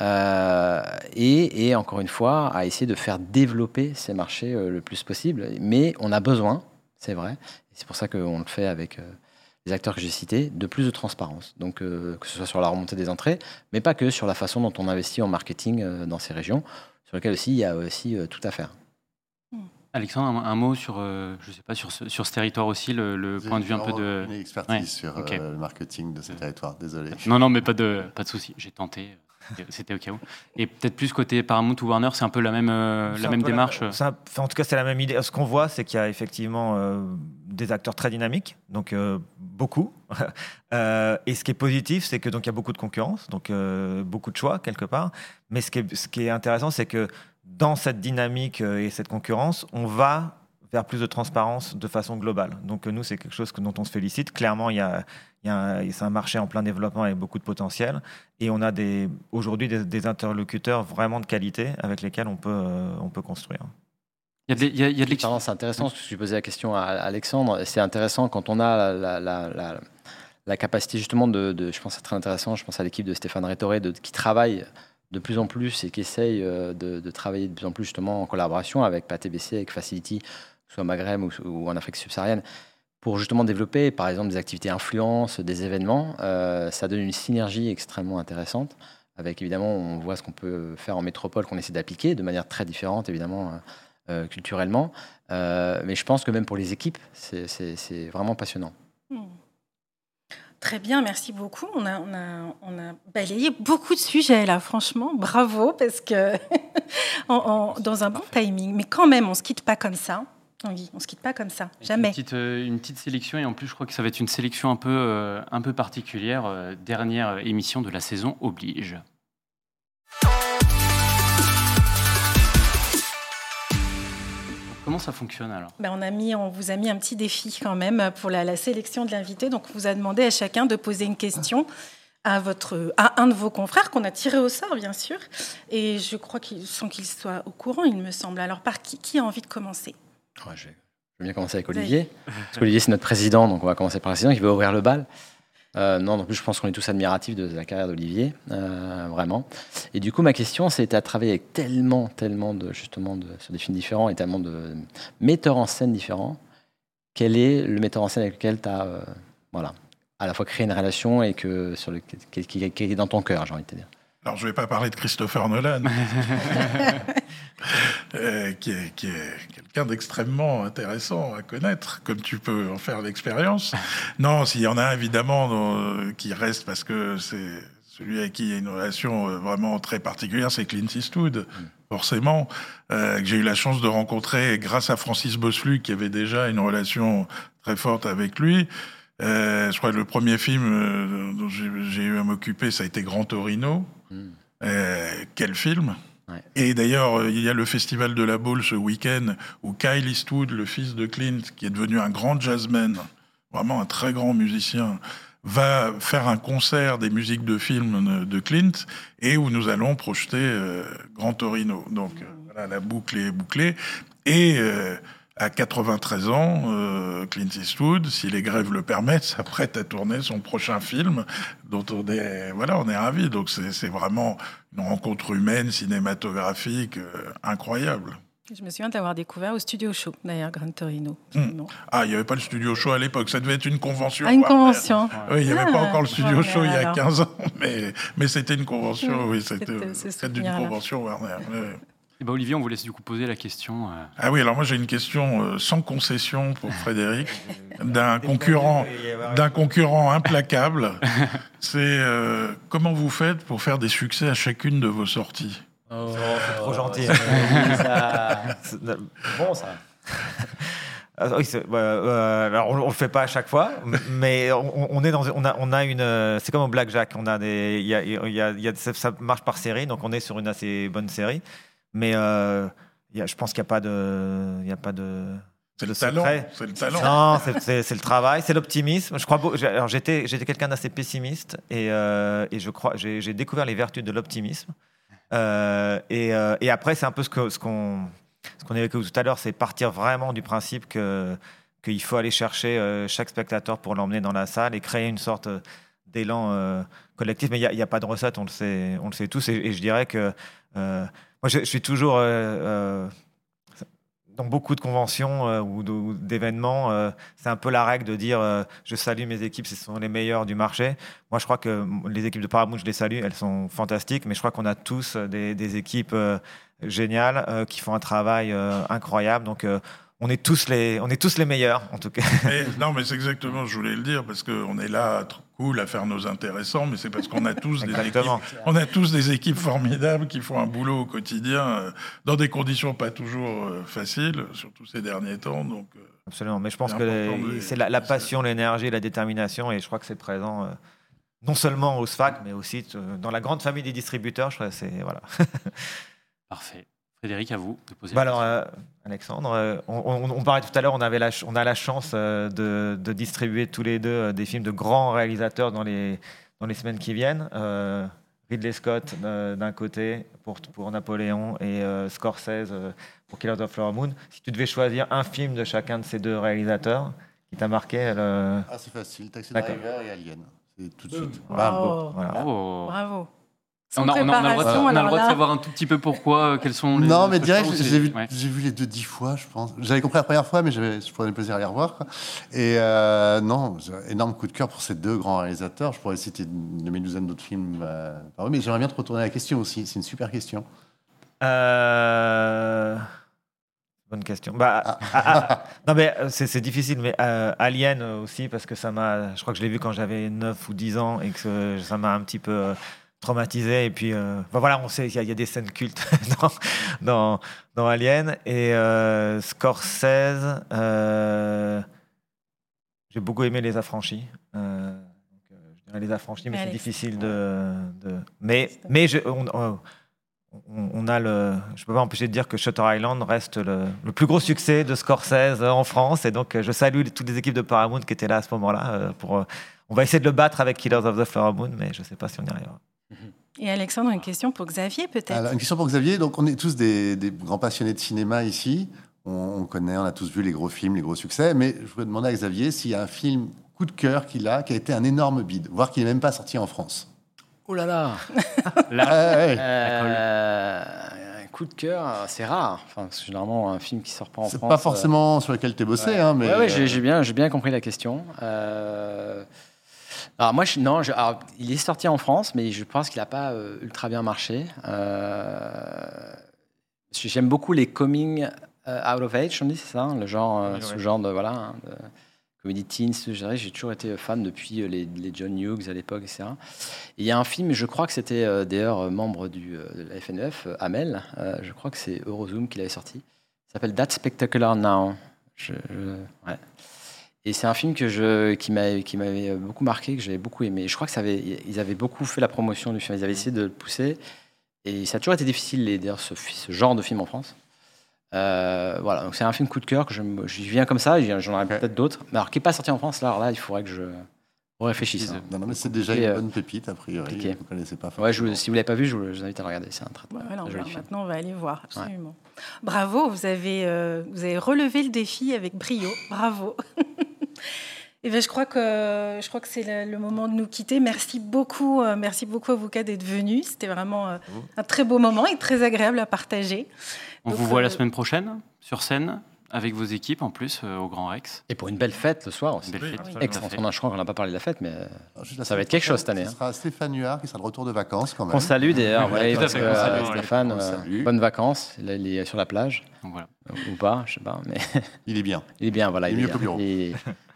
Euh, et, encore une fois, à essayer de faire développer ces marchés le plus possible. Mais on a besoin, c'est vrai, c'est pour ça qu'on le fait avec les acteurs que j'ai cités, de plus de transparence. Donc, que ce soit sur la remontée des entrées, mais pas que sur la façon dont on investit en marketing dans ces régions, sur lesquelles aussi il y a aussi tout à faire. Alexandre, un, mot sur, euh, je sais pas, sur ce, sur ce territoire aussi, le, point de vue un peu de. Une expertise sur euh, le marketing de ce territoire, désolé. [LAUGHS] Non, non, mais pas de, pas de souci, j'ai tenté. C'était au cas où. Et peut-être plus côté Paramount ou Warner, c'est un peu la même, euh, la même démarche. en tout cas, c'est la même idée. Ce qu'on voit, c'est qu'il y a effectivement des acteurs très dynamiques, donc beaucoup. [LAUGHS] et ce qui est positif, c'est que donc il y a beaucoup de concurrence, donc beaucoup de choix quelque part. Mais ce qui est, ce qui est intéressant, c'est que dans cette dynamique euh, et cette concurrence, on va vers plus de transparence de façon globale. Donc nous, c'est quelque chose dont on se félicite. Clairement, il y a, c'est un marché en plein développement avec beaucoup de potentiel. Et on a aujourd'hui des, interlocuteurs vraiment de qualité avec lesquels on peut, euh, on peut construire. Il y a de, l'expérience. C'est intéressant, parce que je posais la question à Alexandre. C'est intéressant quand on a la, la, capacité justement de, Je pense que c'est très intéressant. Je pense à l'équipe de Stéphane Rétoré de, qui travaille de plus en plus et qui essaye euh, de, travailler de plus en plus justement en collaboration avec PATBC, avec Facility, soit au Maghreb ou, en Afrique subsaharienne, pour justement développer par exemple des activités influence, des événements. Euh, ça donne une synergie extrêmement intéressante. Avec évidemment, on voit ce qu'on peut faire en métropole qu'on essaie d'appliquer de manière très différente évidemment euh, culturellement. mais je pense que même pour les équipes, c'est vraiment passionnant. Hmm. Très bien, merci beaucoup. On a, on, a, on a, balayé beaucoup de sujets là, franchement, bravo, parce que [LAUGHS] dans un bon timing. Mais quand même, on ne se quitte pas comme ça. On ne se quitte pas comme ça, jamais. Une petite, euh, une petite, sélection, et en plus, je crois que ça va être une sélection un peu, euh, un peu particulière. Euh, dernière émission de la saison oblige. Comment ça fonctionne alors ben on, a mis, on vous a mis un petit défi quand même pour la, sélection de l'invité. Donc on vous a demandé à chacun de poser une question à, votre, à un de vos confrères qu'on a tiré au sort, bien sûr. Et je crois qu'il, sans qu'il soit au courant, il me semble. Alors par qui, qui a envie de commencer? Je, vais, bien commencer avec Olivier. Parce qu'Olivier, c'est notre président, donc on va commencer par le président qui veut ouvrir le bal. Euh, non, en plus, je pense qu'on est tous admiratifs de la carrière d'Olivier, euh, vraiment. Et du coup, ma question, c'était à travailler avec tellement, tellement de, justement, de, sur des films différents et tellement de metteurs en scène différents. Quel est le metteur en scène avec lequel tu as, euh, voilà, à la fois créé une relation et que, sur le, qui, qui, qui est dans ton cœur, j'ai envie de te dire? Alors, je ne vais pas parler de Christopher Nolan, [LAUGHS] euh, qui est, quelqu'un d'extrêmement intéressant à connaître, comme tu peux en faire l'expérience. Non, s'il y en a évidemment euh, qui reste parce que c'est celui avec qui il y a une relation euh, vraiment très particulière, c'est Clint Eastwood, forcément, que j'ai eu la chance de rencontrer grâce à Francis Bosslu, qui avait déjà une relation très forte avec lui. Je crois que le premier film dont j'ai eu à m'occuper, ça a été Grand Torino, euh, quel film. Et d'ailleurs, euh, il y a le Festival de la Boule ce week-end où Kyle Eastwood, le fils de Clint, qui est devenu un grand jazzman, vraiment un très grand musicien, va faire un concert des musiques de films de Clint et où nous allons projeter euh, Grand Torino. Donc euh, voilà, la boucle est bouclée. Et euh, à 93 ans, euh, Clint Eastwood, si les grèves le permettent, s'apprête à tourner son prochain film, dont on est, voilà, on est ravis. Donc c'est vraiment une rencontre humaine, cinématographique euh, incroyable. Je me souviens d'avoir découvert au Studio Show, d'ailleurs, Gran Torino. Hmm. Ah, il n'y avait pas le Studio Show à l'époque, ça devait être une convention. Ah, une convention. Oui, il n'y avait Ah, pas encore le Studio Show il y a alors. 15 ans, mais, mais c'était une convention, oui, [LAUGHS] c'était c'était souvenir-là. convention Warner. Et bah, Olivier, on vous laisse du coup poser la question. euh, Ah oui, alors moi j'ai une question euh, sans concession pour Frédéric, d'un concurrent, d'un concurrent [LAUGHS] implacable. C'est euh, comment vous faites pour faire des succès à chacune de vos sorties? Oh, c'est trop gentil. [LAUGHS] C'est bon, ça. Ah, oui, euh, alors on, on le fait pas à chaque fois, mais on, on est dans, on a, on a une, c'est comme au blackjack, on a des, il y a, il y a- y a- ça, ça marche par série, donc on est sur une assez bonne série, mais euh, il y a- je pense qu'il n'y a pas de, il y a pas de, C'est le Le talent, secret. c'est le talent. non, c'est- le travail, c'est l'optimisme. Je crois. beau- j'ai- Alors j'étais, j'étais quelqu'un d'assez pessimiste et, euh, et je crois, j'ai j'ai découvert les vertus de l'optimisme. Euh, et, euh, et après, c'est un peu ce que ce qu'on ce qu'on évoquait tout à l'heure, c'est partir vraiment du principe que qu'il faut aller chercher chaque spectateur pour l'emmener dans la salle et créer une sorte d'élan collectif. Mais il n'y a, pas de recette, on le sait, on le sait tous. Et, et je dirais que moi, je, suis toujours euh, euh, dans beaucoup de conventions euh, ou d'événements, c'est un peu la règle de dire je salue mes équipes, ce sont les meilleures du marché. Moi, je crois que les équipes de Paramount, je les salue, elles sont fantastiques, mais je crois qu'on a tous des, des équipes géniales qui font un travail incroyable. Donc, on est tous les, on est tous les meilleurs, en tout cas. [LAUGHS] Mais- non, mais c'est exactement, je voulais le dire, parce qu'on est là, trop cool, à faire nos intéressants, mais c'est parce qu'on a tous des équipes, Exactement. on a tous des équipes formidables qui font un boulot au quotidien, euh, dans des conditions pas toujours euh, faciles, surtout ces derniers temps. Donc, euh, Absolument. Mais je pense que c'est la, passion, l'énergie, la détermination, et je crois que c'est présent. euh, non seulement au SFAC, mais aussi dans la grande famille des distributeurs. Je crois que c'est voilà. [LAUGHS] Parfait. Frédéric, à vous de poser Bah la alors, euh, Alexandre, euh, on, on- on parlait tout à l'heure, on, avait la ch- on a la chance euh, de, de distribuer tous les deux euh, des films de grands réalisateurs dans les, dans les semaines qui viennent. Euh, Ridley Scott euh, d'un côté pour, pour Napoléon et euh, Scorsese pour Killers of the Flower Moon. Si tu devais choisir un film de chacun de ces deux réalisateurs qui t'a marqué, euh, Ah, c'est facile. Taxi. Driver et Alien. C'est tout de suite. voilà, Bravo. voilà. Oh. Bravo. On a, on a- on a le droit, de- préparation, on a le alors droit de là- savoir un tout petit peu pourquoi, euh, quels sont les. Non, mais direct, j'ai vu, ouais. j'ai vu les deux dix fois, je pense. J'avais compris la première fois, mais je prenais plaisir à les revoir. quoi. Et euh, non, énorme coup de cœur pour ces deux grands réalisateurs. Je pourrais citer une demi-douzaine d'autres films euh, par eux, mais j'aimerais bien te retourner à la question aussi. C'est une super question. Euh, Bonne question. Bah, ah, ah, non, mais c'est difficile, mais euh, Alien aussi, parce que ça m'a. Je crois que je l'ai vu quand j'avais 9 ou 10 ans et que ça m'a un petit peu euh, traumatisé. Et puis, euh, voilà, on sait qu'il y, a- il y a des scènes cultes [LAUGHS] dans, dans, dans Alien. Et euh, Scorsese, euh, j'ai beaucoup aimé Les Affranchis. Euh, donc, euh, je dirais Les Affranchis, mais c'est difficile de. de- Mais, mais je, on- on- a le, je peux pas empêcher de dire que Shutter Island reste le, le plus gros succès de Scorsese en France et donc je salue toutes les équipes de Paramount qui étaient là à ce moment-là. Pour, on va essayer de le battre avec Killers of the Flower Moon, mais je sais pas si on y arrivera. Et Alexandre, une question pour Xavier, peut-être Alors, une question pour Xavier. Donc, on est tous des, des grands passionnés de cinéma ici. On, on connaît, on a tous vu les gros films, les gros succès. Mais je voudrais demander à Xavier s'il y a un film coup de cœur qu'il a, qui a été un énorme bide, voire qui n'est même pas sorti en France. Oh là là [LAUGHS] Là, Ah, ouais. Euh, Un coup de cœur, c'est rare. Enfin, c'est généralement un film qui sort pas en C'est France. pas euh, forcément sur lequel tu es bossé, Ouais. hein, mais. Euh, j'ai bien, j'ai bien compris la question. Euh, Alors moi, je, non, je- alors, il est sorti en France, mais je pense qu'il n'a pas euh, ultra bien marché. Euh, J'aime beaucoup les coming euh, out of age, on dit, c'est ça, hein, le genre, Oui, ce ouais. genre de voilà, hein, de comédie teens. J'ai toujours été fan depuis les, les John Hughes à l'époque, etc. Et il y a un film, je crois que c'était d'ailleurs membre du, de la FNF, euh, Amel. je crois que c'est Eurozoom qui l'avait sorti. Il s'appelle That Spectacular Now. Je- je- ouais. Et c'est un film que je, qui m'avait qui m'avait beaucoup marqué, que j'avais beaucoup aimé. Je crois que ça avait, ils avaient beaucoup fait la promotion du film. Ils avaient essayé de le pousser. Et ça a toujours été difficile, les- d'ailleurs, ce, ce genre de film en France. Euh, voilà, donc c'est un film coup de cœur que je, j'y viens comme ça. J'en aurais peut-être d'autres. Mais alors, qui n'est pas sorti en France, là, alors là, il faudrait que je. Précise. ça. Non, non, mais c'est déjà une euh, bonne pépite, a priori. ok. Vous ne connaissez pas Ouais, je, vous- si vous l'avez pas vu, je vous, je vous invite à le regarder. C'est un très, on joli va- film. maintenant, on va aller voir, absolument. Bravo, vous avez, euh, vous avez relevé le défi avec brio. Bravo. [LAUGHS] Et ben, je crois que je crois que c'est le, le moment de nous quitter. Merci beaucoup, euh, merci beaucoup à vous quatre d'être venus. C'était vraiment euh, un très beau moment et très agréable à partager. On Donc, vous voit euh, la semaine prochaine sur scène avec vos équipes en plus euh, au Grand Rex. Et pour une belle fête le soir aussi. Belle fête. oui. Excellent. On Je crois qu'on n'a pas parlé de la fête, mais euh, Alors, juste la Ça va être quelque chose cette année, Ce sera Stéphane Huard qui sera de retour de vacances quand même. qu'on salue d'ailleurs. [LAUGHS] Oui, ouais, euh. Stéphane, On euh, bonnes vacances. Là, il est sur la plage Donc voilà, ou pas, je sais pas, mais Il est bien. [LAUGHS] il est bien. Voilà, Il est il mieux bien. qu'au bureau.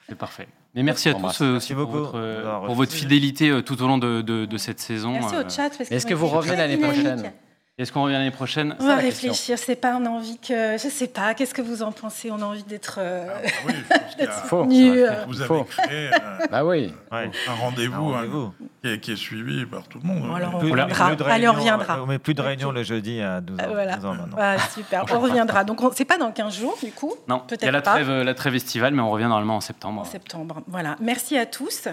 C'est parfait. Mais merci à tous euh, merci aussi pour beaucoup votre, euh, pour votre fidélité euh, tout au long de, de- de cette saison. Merci au chat. Est-ce que vous revenez l'année prochaine? Est-ce qu'on revient l'année prochaine? On va réfléchir. C'est pas, on a envie que, je sais pas. Qu'est-ce que vous en pensez? On a envie d'être euh, Ah, bah oui, je pense [LAUGHS] qu'il y a- Faux. euh. Vous avez Faux. créé euh. [LAUGHS] Bah oui. un rendez-vous hein, rendez-vous. qui, est, qui est suivi par tout le monde. Bon, alors, on Plus- reviendra. plus de Allez, on réunions, reviendra. euh, Mais plus de réunions le jeudi à 12h. Euh, voilà. 12h maintenant. Ah, super. On reviendra. Donc, on- c'est pas dans 15 jours, du coup? Non, il y a Peut-être la trêve, la trêve estivale, mais on revient normalement en septembre. En septembre. Voilà. Merci à tous.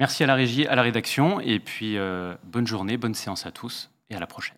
Merci à la régie, à la rédaction, et puis euh, bonne journée, bonne séance à tous, et à la prochaine.